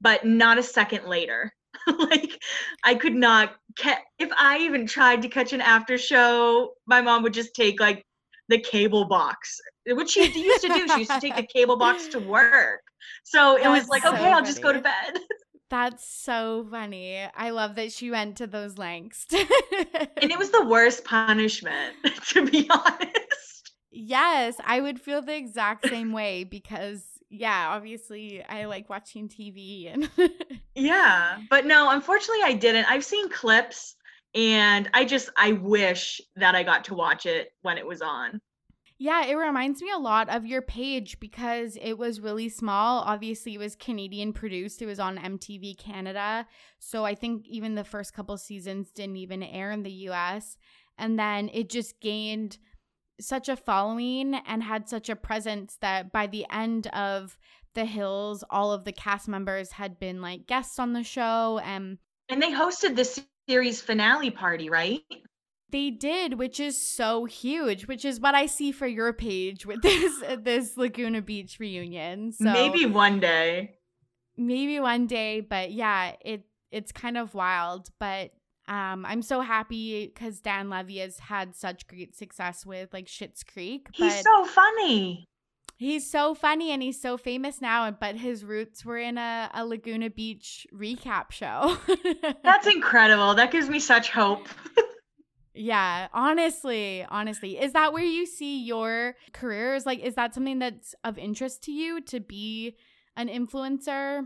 but not a second later. like I could not ca- if I even tried to catch an after show, my mom would just take like the cable box, which she used to do. She used to take the cable box to work. So it That's was like, so okay, I'll just go to bed. That's so funny. I love that she went to those lengths. and it was the worst punishment, to be honest. Yes, I would feel the exact same way because yeah, obviously I like watching TV and Yeah, but no, unfortunately I didn't. I've seen clips and I just I wish that I got to watch it when it was on. Yeah, it reminds me a lot of your page because it was really small. Obviously, it was Canadian produced. It was on MTV Canada. So I think even the first couple seasons didn't even air in the US. And then it just gained such a following and had such a presence that by the end of The Hills, all of the cast members had been like guests on the show and And they hosted the series finale party, right? They did, which is so huge, which is what I see for your page with this this Laguna Beach reunion. So maybe one day. Maybe one day, but yeah, it it's kind of wild, but um, I'm so happy because Dan Levy has had such great success with like Schitt's Creek. He's so funny. He's so funny and he's so famous now, but his roots were in a, a Laguna Beach recap show. That's incredible. That gives me such hope. Yeah, honestly, honestly. Is that where you see your career? Is like is that something that's of interest to you to be an influencer?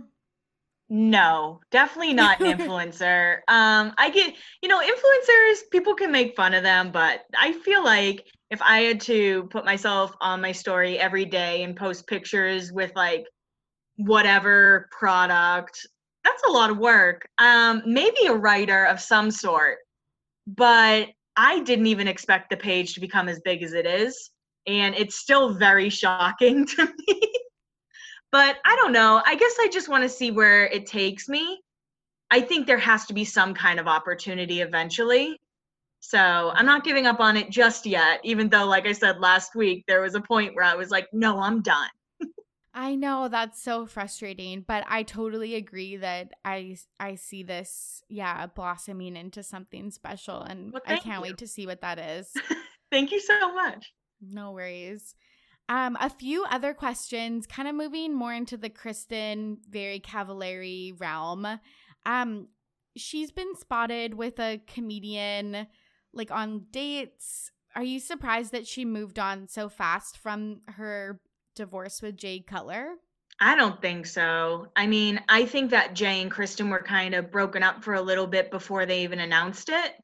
No, definitely not an influencer. um I get, you know, influencers, people can make fun of them, but I feel like if I had to put myself on my story every day and post pictures with like whatever product, that's a lot of work. Um maybe a writer of some sort. But I didn't even expect the page to become as big as it is. And it's still very shocking to me. But I don't know. I guess I just want to see where it takes me. I think there has to be some kind of opportunity eventually. So I'm not giving up on it just yet, even though, like I said last week, there was a point where I was like, no, I'm done. I know that's so frustrating, but I totally agree that I I see this yeah blossoming into something special and well, I can't you. wait to see what that is. thank you so much. No worries. Um a few other questions kind of moving more into the Kristin very cavallari realm. Um she's been spotted with a comedian like on dates. Are you surprised that she moved on so fast from her divorce with Jay Cutler? I don't think so. I mean, I think that Jay and Kristin were kind of broken up for a little bit before they even announced it.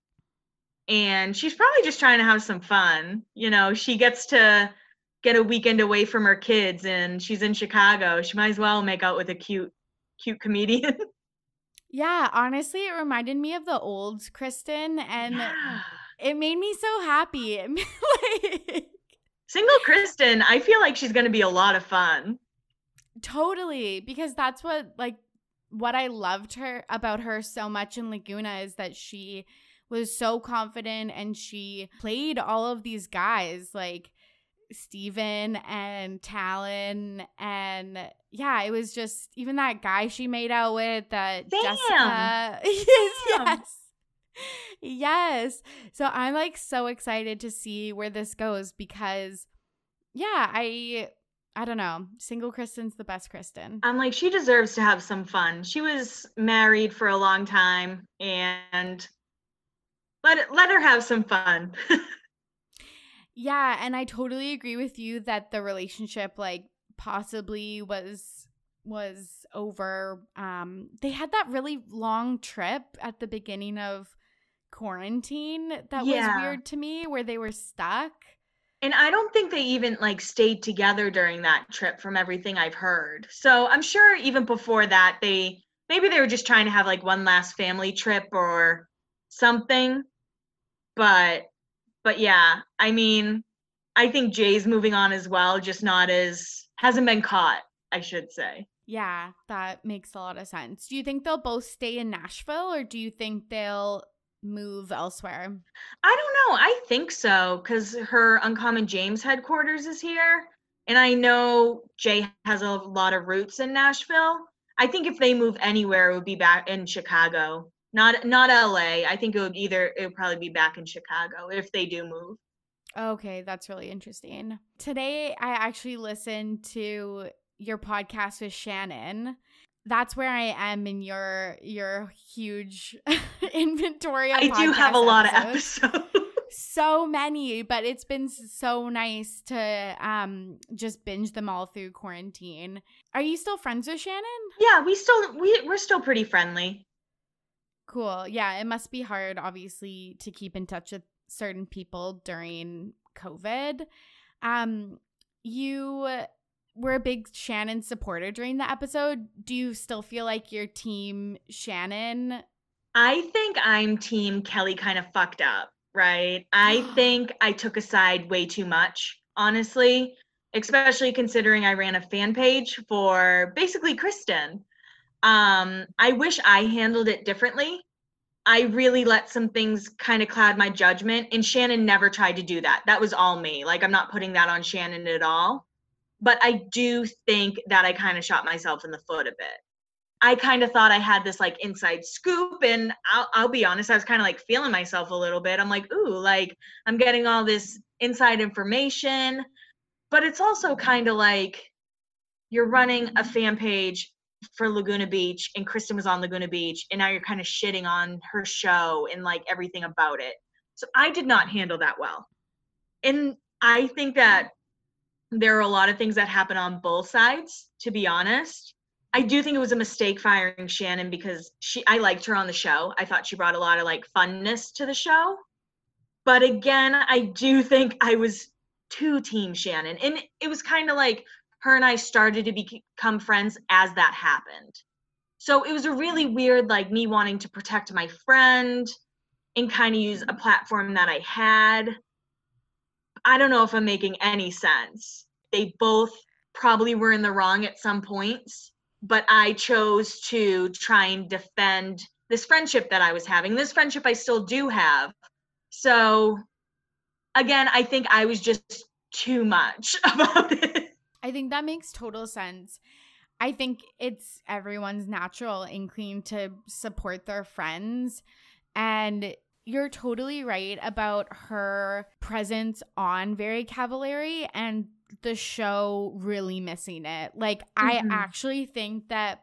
And she's probably just trying to have some fun. You know, she gets to get a weekend away from her kids and she's in Chicago. She might as well make out with a cute, cute comedian. yeah, honestly, it reminded me of the old Kristin and yeah. it made me so happy. like, Single Kristin, I feel like she's going to be a lot of fun. Totally, because that's what like what I loved her about her so much in Laguna is that she was so confident and she played all of these guys like Stephen and Talan and yeah, it was just even that guy she made out with that Damn. Jessica. yes, yes. yes. So I'm like so excited to see where this goes because yeah, I I don't know. Single Kristin's the best Kristin. I'm like she deserves to have some fun. She was married for a long time and let it, let her have some fun. yeah, and I totally agree with you that the relationship like possibly was was over um they had that really long trip at the beginning of quarantine that yeah. was weird to me where they were stuck. And I don't think they even like stayed together during that trip from everything I've heard. So I'm sure even before that they maybe they were just trying to have like one last family trip or something. But but yeah, I mean, I think Jay's moving on as well, just not as hasn't been caught, I should say. Yeah, that makes a lot of sense. Do you think they'll both stay in Nashville or do you think they'll move elsewhere? I don't know. I think so because her Uncommon James headquarters is here. And I know Jay has a lot of roots in Nashville. I think if they move anywhere, it would be back in Chicago. Not not LA. I think it would either it would probably be back in Chicago if they do move. Okay, that's really interesting. Today I actually listened to your podcast with Shannon that's where I am in your your huge inventory. I do have a lot episodes. of episodes. so many, but it's been so nice to um just binge them all through quarantine. Are you still friends with Shannon? Yeah, we still we we're still pretty friendly. Cool. Yeah, it must be hard obviously to keep in touch with certain people during COVID. Um you were a big Shannon supporter during the episode. Do you still feel like your team Shannon? I think I'm team Kelly kind of fucked up. right? I think I took a side way too much, honestly, especially considering I ran a fan page for basically Kristin. Um, I wish I handled it differently. I really let some things kind of cloud my judgment, and Shannon never tried to do that. That was all me. Like, I'm not putting that on Shannon at all. But I do think that I kind of shot myself in the foot a bit. I kind of thought I had this like inside scoop, and I'll, I'll be honest, I was kind of like feeling myself a little bit. I'm like, ooh, like I'm getting all this inside information. But it's also kind of like you're running a fan page for Laguna Beach, and Kristin was on Laguna Beach, and now you're kind of shitting on her show and like everything about it. So I did not handle that well. And I think that there are a lot of things that happen on both sides, to be honest. I do think it was a mistake firing Shannon because she I liked her on the show. I thought she brought a lot of like funness to the show. But again, I do think I was too team Shannon. And it was kind of like her and I started to become friends as that happened. So it was a really weird like me wanting to protect my friend and kind of use a platform that I had. I don't know if I'm making any sense. They both probably were in the wrong at some points but I chose to try and defend this friendship that I was having. This friendship I still do have. So again, I think I was just too much about it. I think that makes total sense. I think it's everyone's natural inkling to support their friends. And you're totally right about her presence on Very Cavallari and the show really missing it. Like, mm-hmm. I actually think that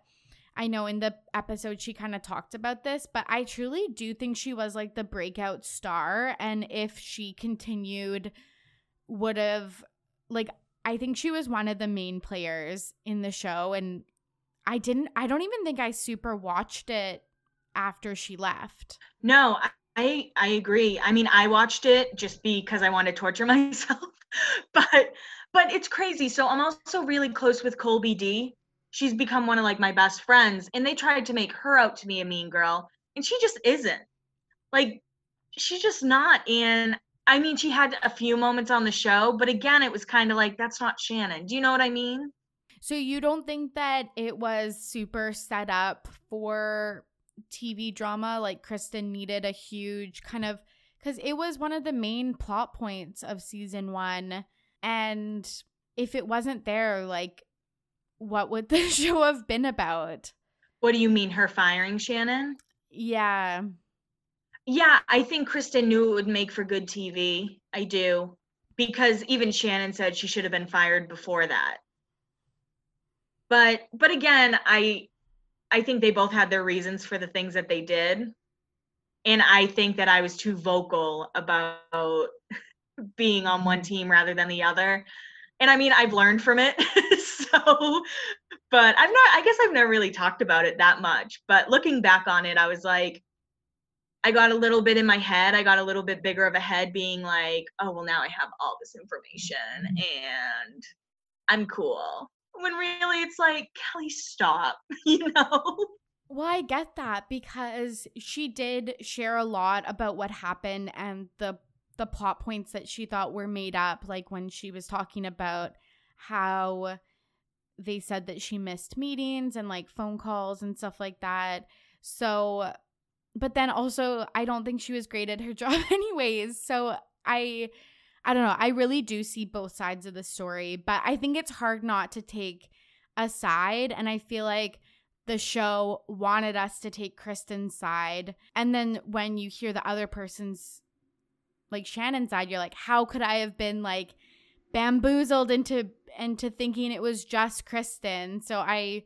I know in the episode she kind of talked about this, but I truly do think she was like the breakout star. And if she continued, would have, like, I think she was one of the main players in the show. And I didn't, I don't even think I super watched it after she left. No, I I agree. I mean, I watched it just because I wanted to torture myself. but but it's crazy. So I'm also really close with Colby D. She's become one of like my best friends, and they tried to make her out to be a mean girl, and she just isn't. Like, she's just not. And I mean, she had a few moments on the show, but again, it was kind of like that's not Shannon. Do you know what I mean? So you don't think that it was super set up for TV drama? Like Kristin needed a huge kind of because it was one of the main plot points of season one and if it wasn't there, like, what would the show have been about? What do you mean, her firing Shannon? Yeah. Yeah, I think Kristin knew it would make for good TV. I do. Because even Shannon said she should have been fired before that. But but again, I I think they both had their reasons for the things that they did. And I think that I was too vocal about being on one team rather than the other. And I mean, I've learned from it. so, but I've not, I guess I've never really talked about it that much. But looking back on it, I was like, I got a little bit in my head. I got a little bit bigger of a head being like, oh, well, now I have all this information mm-hmm. and I'm cool. When really it's like, Kelly, stop, you know? Well, I get that because she did share a lot about what happened and the the plot points that she thought were made up, like when she was talking about how they said that she missed meetings and like phone calls and stuff like that. So, but then also, I don't think she was great at her job, anyways. So, I. I don't know. I really do see both sides of the story, but I think it's hard not to take a side. And I feel like the show wanted us to take Kristin's side. And then when you hear the other person's like Shannon's side, you're like, how could I have been like bamboozled into into thinking it was just Kristin? So I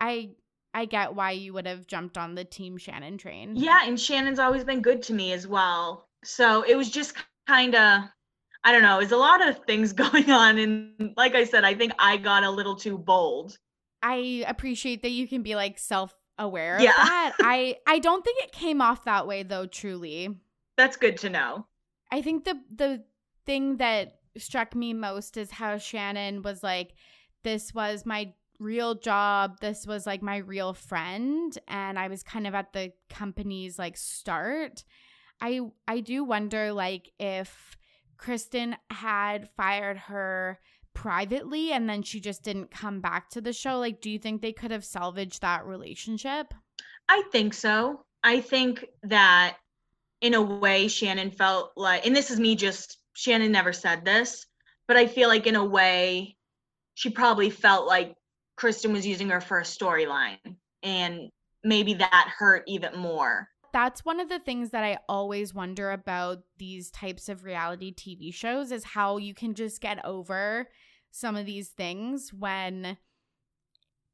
I I get why you would have jumped on the team Shannon train. Yeah, and Shannon's always been good to me as well. So it was just kind of I don't know, there's a lot of things going on and like I said, I think I got a little too bold. I appreciate that you can be like self aware yeah. of that. I I don't think it came off that way though, truly. That's good to know. I think the the thing that struck me most is how Shannon was like, this was my real job. This was like my real friend. And I was kind of at the company's like start. I I do wonder like if Kristin had fired her privately and then she just didn't come back to the show, like do you think they could have salvaged that relationship? I think so. I think that in a way Shannon felt like and this is me just Shannon never said this, but I feel like in a way she probably felt like Kristin was using her for a storyline and maybe that hurt even more. That's one of the things that I always wonder about these types of reality TV shows is how you can just get over some of these things when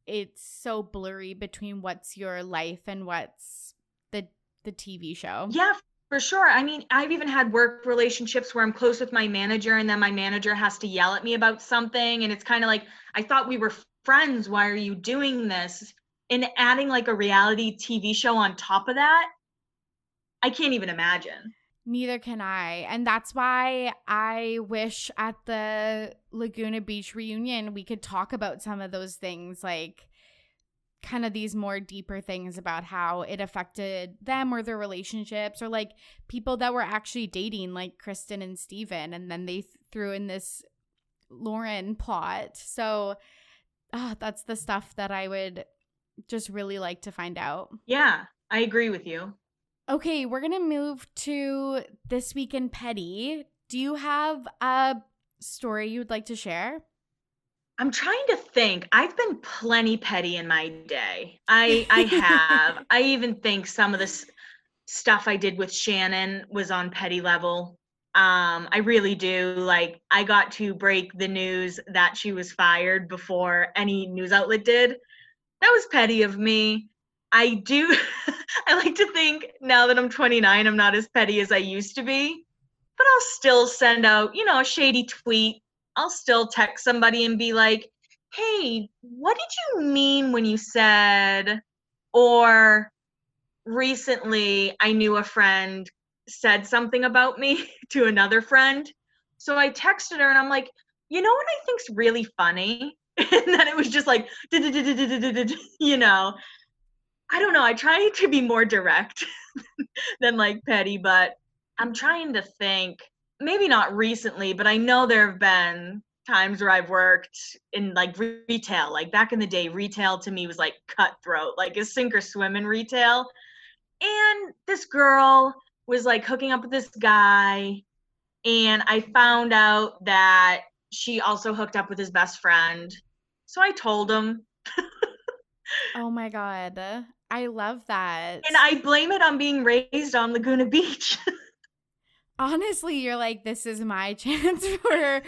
it's so blurry between what's your life and what's the the TV show. Yeah, for sure. I mean, I've even had work relationships where I'm close with my manager and then my manager has to yell at me about something and it's kind of like I thought we were friends. Why are you doing this? And adding like a reality TV show on top of that, I can't even imagine. Neither can I. And that's why I wish at the Laguna Beach reunion we could talk about some of those things like kind of these more deeper things about how it affected them or their relationships or like people that were actually dating like Kristin and Stephen and then they th- threw in this Lauren plot. So uh, that's the stuff that I would just really like to find out. Yeah, I agree with you. Okay, we're going to move to this week in petty. Do you have a story you'd like to share? I'm trying to think. I've been plenty petty in my day. I I have. I even think some of this stuff I did with Shannon was on petty level. Um, I really do. Like I got to break the news that she was fired before any news outlet did. That was petty of me. I do I like to think now that I'm 29, I'm not as petty as I used to be. But I'll still send out, you know, a shady tweet I'll still text somebody and be like, hey, what did you mean when you said, or recently I knew a friend said something about me to another friend. So I texted her and I'm like, you know what I think's really funny? And then it was just like, you know, I don't know. I try to be more direct than like petty, but I'm trying to think maybe not recently, but I know there have been times where I've worked in like retail. Like back in the day, retail to me was like cutthroat, like a sink or swim in retail. And this girl was like hooking up with this guy. And I found out that she also hooked up with his best friend. So I told him. oh my God. I love that. And I blame it on being raised on Laguna Beach honestly you're like this is my chance for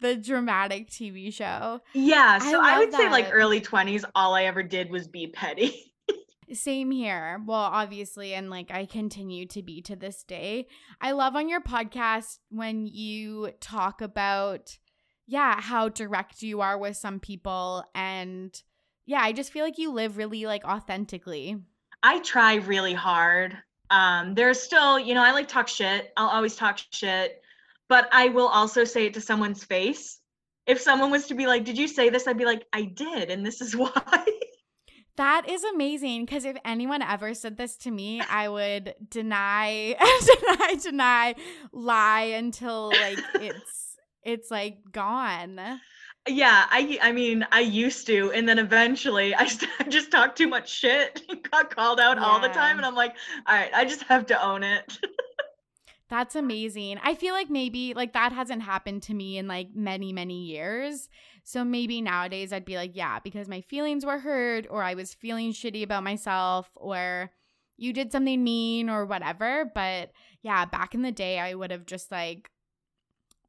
the dramatic tv show yeah so i, I would that. say like early 20s all i ever did was be petty same here well obviously and like i continue to be to this day i love on your podcast when you talk about yeah how direct you are with some people and yeah i just feel like you live really like authentically i try really hard um, there's still, you know, I like talk shit. I'll always talk shit, but I will also say it to someone's face. If someone was to be like, "Did you say this?" I'd be like, "I did, and this is why." That is amazing because if anyone ever said this to me, I would deny, deny, deny, lie until like it's it's like gone. Yeah i i mean i used to and then eventually i, just talked too much shit got called out yeah. all the time and i'm like all right i just have to own it. That's amazing. I feel like maybe like that hasn't happened to me in like many many years so maybe nowadays i'd be like yeah because my feelings were hurt or i was feeling shitty about myself or you did something mean or whatever but yeah back in the day i would have just like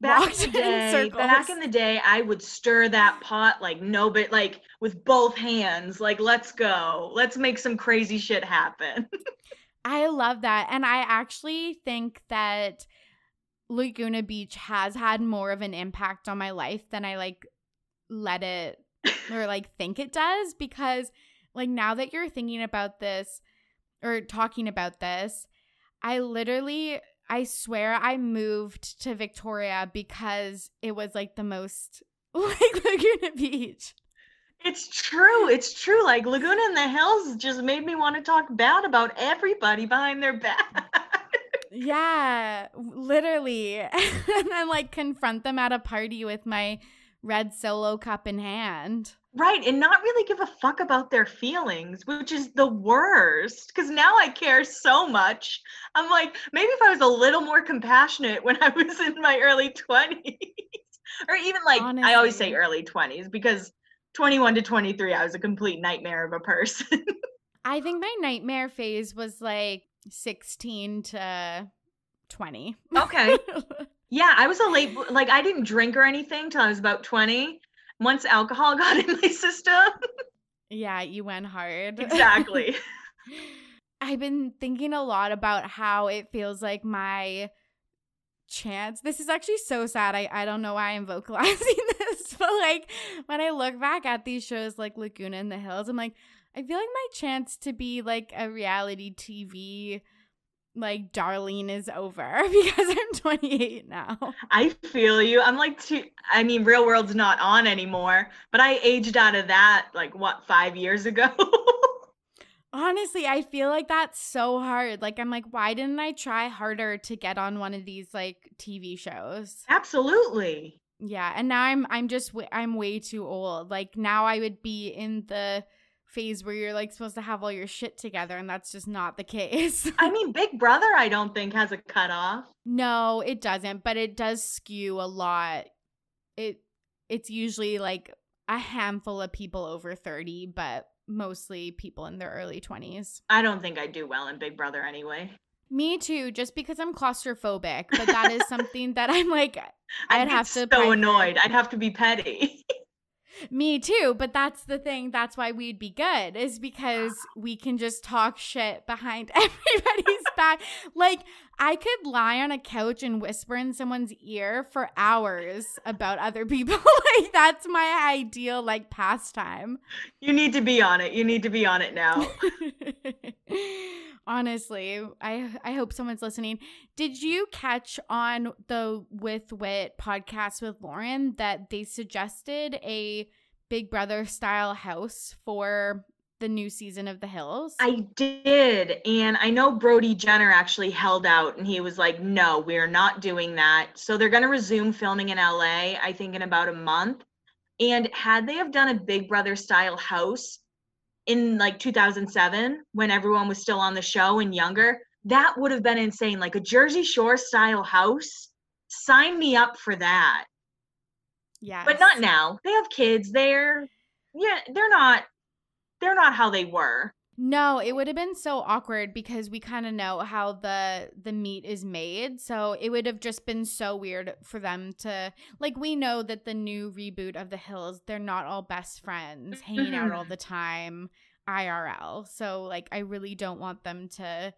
back in the day, back in the day, I would stir that pot like no, but like with both hands. Like, let's go, let's make some crazy shit happen. I love that, and I actually think that Laguna Beach has had more of an impact on my life than I like let it or like think it does because like now that you're thinking about this or talking about this, I literally I swear I moved to Victoria because it was like the most like Laguna Beach. It's true. It's true. Like Laguna in the Hills just made me want to talk bad about everybody behind their back. yeah, literally. and then like confront them at a party with my red solo cup in hand. Right, and not really give a fuck about their feelings, which is the worst. Because now I care so much. I'm like, maybe if I was a little more compassionate when I was in my early 20s, or even like, Honestly. I always say early 20s because 21 to 23, I was a complete nightmare of a person. I think my nightmare phase was like 16 to 20. Okay. yeah, I was a late, like, I didn't drink or anything till I was about 20 once alcohol got in my system. yeah, you went hard. Exactly. I've been thinking a lot about how it feels like my chance. This is actually so sad. I, I don't know why I'm vocalizing this, but like when I look back at these shows like Laguna in the Hills, I'm like, I feel like my chance to be like a reality TV like Darlene is over because I'm 28 now. I feel you. I'm like two I mean real world's not on anymore, but I aged out of that like what 5 years ago. Honestly, I feel like that's so hard. Like I'm like why didn't I try harder to get on one of these like TV shows? Absolutely. Yeah, and now I'm I'm just I'm way too old. Like now I would be in the phase where you're like supposed to have all your shit together and that's just not the case. I mean, Big Brother I don't think has a cutoff. No, it doesn't, but it does skew a lot. It it's usually like a handful of people over 30, but mostly people in their early 20s. I don't think I do well in Big Brother anyway. Me too, just because I'm claustrophobic, but that is something that I'm like I'd, I'd have to so annoyed. I'd have to be petty. Me too, but that's the thing. That's why we'd be good, is because we can just talk shit behind everybody's back. Like, I could lie on a couch and whisper in someone's ear for hours about other people. like, that's my ideal, like, pastime. You need to be on it. You need to be on it now. Honestly, I I hope someone's listening. Did you catch on the With Whit podcast with Lauren that they suggested a Big Brother style house for the new season of The Hills? I did. And I know Brody Jenner actually held out and he was like, no, we're not doing that. So they're going to resume filming in LA, I think, in about a month. And had they have done a Big Brother style house, in like 2007 when everyone was still on the show and younger, that would have been insane. Like a Jersey Shore style house. Sign me up for that. Yeah. But not now. They have kids. They're yeah, they're not they're not how they were. No, it would have been so awkward because we kind of know how the the meat is made. So it would have just been so weird for them to like we know that the new reboot of The Hills, they're not all best friends, hanging out all the time IRL. So like I really don't want them to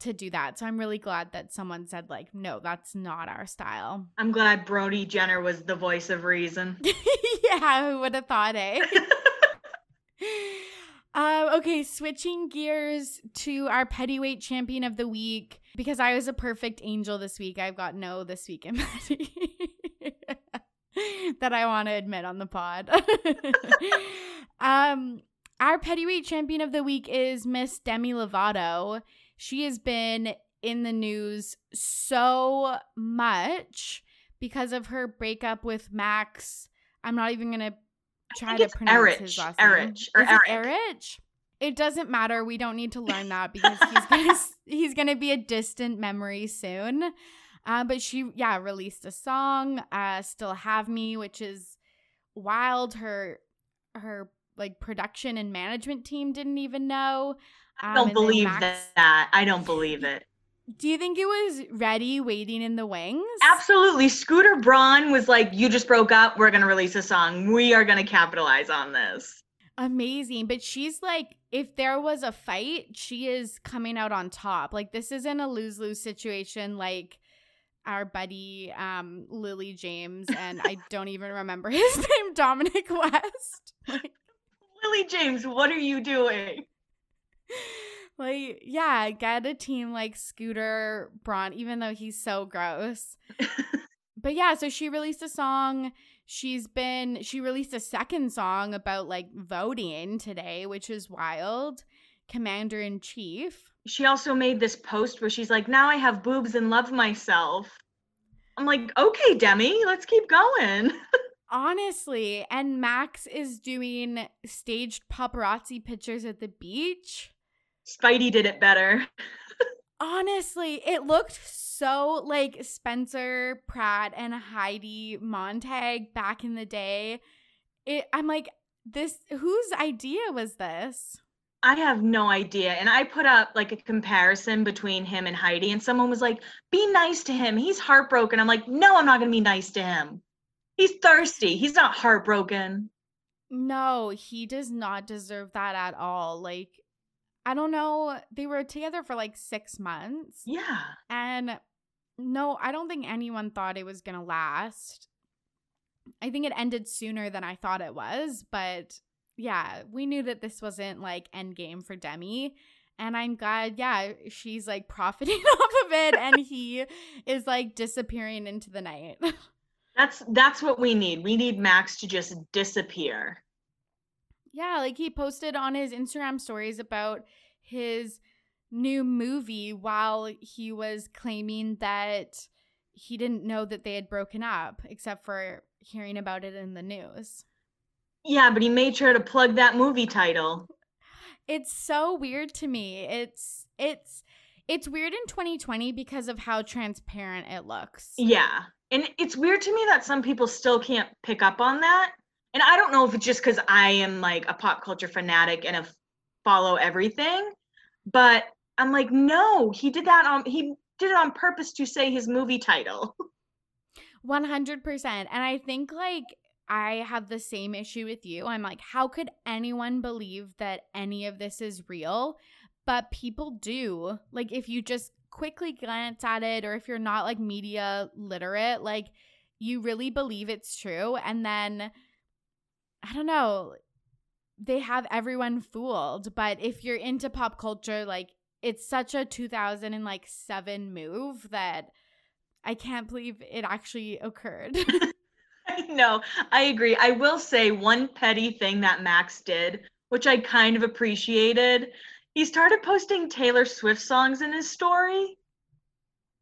to do that. So I'm really glad that someone said like no, that's not our style. I'm glad Brody Jenner was the voice of reason. yeah, who would have thought, eh? Um, okay, switching gears to our Pettyweight champion of the week because I was a perfect angel this week. I've got no this week in Petty that I want to admit on the pod. um, our Pettyweight champion of the week is Miss Demi Lovato. She has been in the news so much because of her breakup with Max. I'm not even gonna try to pronounce Ehrich, his last name. Ehrich or Is Eric. It Ehrich? It doesn't matter. We don't need to learn that because he's gonna he's gonna be a distant memory soon. Uh, but she, yeah, released a song, uh, "Still Have Me," which is wild. Her her like production and management team didn't even know. Um, I don't believe Max- that. I don't believe it. Do you think it was ready, waiting in the wings? Absolutely. Scooter Braun was like, You just broke up. We're going to release a song. We are going to capitalize on this. Amazing. But she's like, if there was a fight, she is coming out on top. Like, this isn't a lose lose situation like our buddy um, Lily James and I don't even remember his name, Dominic West. Like, Lily James, what are you doing? Like yeah get a team like scooter braun even though he's so gross but yeah so she released a song she's been she released a second song about like voting today which is wild commander in chief. She also made this post where she's like, now I have boobs and love myself. I'm like, okay, Demi, let's keep going. Honestly, and Max is doing staged paparazzi pictures at the beach. Speidi did it better. Honestly, it looked so like Spencer Pratt and Heidi Montag back in the day. It I'm like this whose idea was this? I have no idea. And I put up like a comparison between him and Heidi, and someone was like, Be nice to him. He's heartbroken. I'm like, No, I'm not going to be nice to him. He's thirsty. He's not heartbroken. No, he does not deserve that at all. Like, I don't know. They were together for like six months. Yeah. And no, I don't think anyone thought it was going to last. I think it ended sooner than I thought it was, but yeah, we knew that this wasn't like end game for Demi. And I'm glad, yeah, she's like profiting off of it and he is like disappearing into the night. That's that's what we need. We need Max to just disappear. Yeah, like he posted on his Instagram stories about his new movie while he was claiming that he didn't know that they had broken up except for hearing about it in the news. Yeah, but he made sure to plug that movie title. It's so weird to me. It's it's it's weird in 2020 because of how transparent it looks. Yeah. And it's weird to me that some people still can't pick up on that. And I don't know if it's just because I am like a pop culture fanatic and a follow everything, but I'm like, no, he did that on he did it on purpose to say his movie title. 100%. And I think like I have the same issue with you. I'm like, how could anyone believe that any of this is real? But people do. Like, if you just quickly glance at it, or if you're not like media literate, like, you really believe it's true. And then, I don't know, they have everyone fooled. But if you're into pop culture, like, it's such a 2007 move that I can't believe it actually occurred. no. I agree. I will say one petty thing that Max did, which I kind of appreciated. He started posting Taylor Swift songs in his story.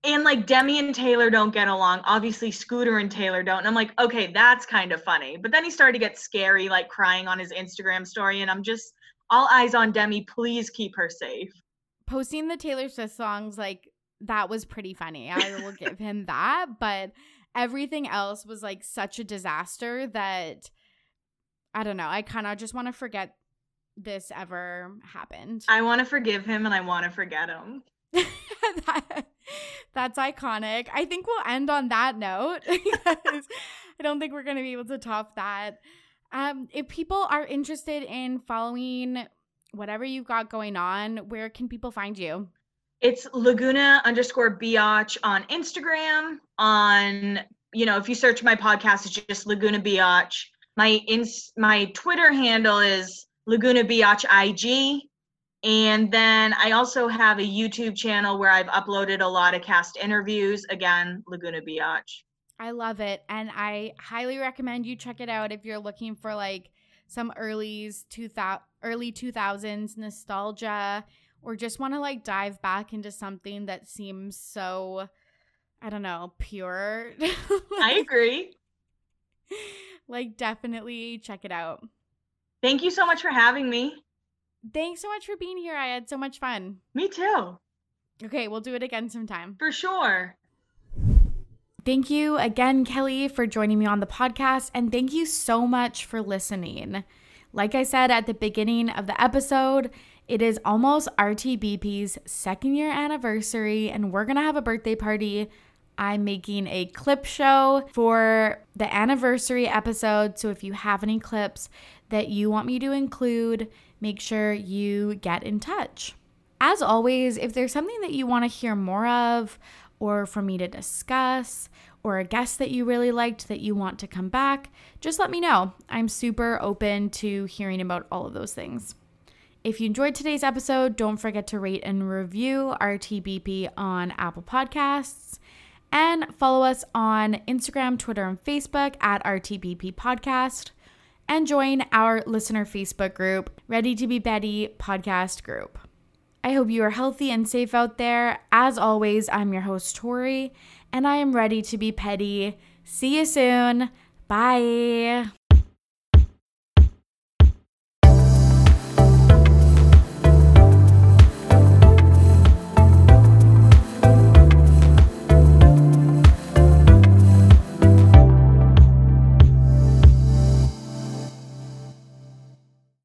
And like Demi and Taylor don't get along. Obviously, Scooter and Taylor don't. And I'm like, okay, that's kind of funny. But then he started to get scary, like crying on his Instagram story. And I'm just all eyes on Demi. Please keep her safe. Posting the Taylor Swift songs, like, that was pretty funny. I will give him that. But everything else was like such a disaster that I don't know. I kind of just want to forget this ever happened. I want to forgive him and I want to forget him. that, that's iconic. I think we'll end on that note because I don't think we're going to be able to top that. Um, if people are interested in following whatever you've got going on, where can people find you? It's Laguna underscore Biatch on Instagram. On, you know, if you search my podcast, it's just Laguna Biatch. My ins my Twitter handle is Laguna Biatch IG. And then I also have a YouTube channel where I've uploaded a lot of cast interviews. Again, Laguna Biatch. I love it. And I highly recommend you check it out if you're looking for like some early's 2000 early 2000s nostalgia or just want to like dive back into something that seems so I don't know, pure. I agree. like definitely check it out. Thank you so much for having me. Thanks so much for being here. I had so much fun. Me too. Okay, we'll do it again sometime. For sure. Thank you again, Kelly, for joining me on the podcast. And thank you so much for listening. Like I said at the beginning of the episode, it is almost RTBP's second year anniversary, and we're gonna have a birthday party. I'm making a clip show for the anniversary episode. So if you have any clips that you want me to include, make sure you get in touch. As always, if there's something that you want to hear more of, or for me to discuss, or a guest that you really liked that you want to come back, just let me know. I'm super open to hearing about all of those things. If you enjoyed today's episode, don't forget to rate and review RTBP on Apple Podcasts and follow us on Instagram, Twitter, and Facebook at RTBP Podcast and join our listener Facebook group, Ready to Be Petty Podcast Group. I hope you are healthy and safe out there. As always, I'm your host, Tori, and I am ready to be petty. See you soon. Bye.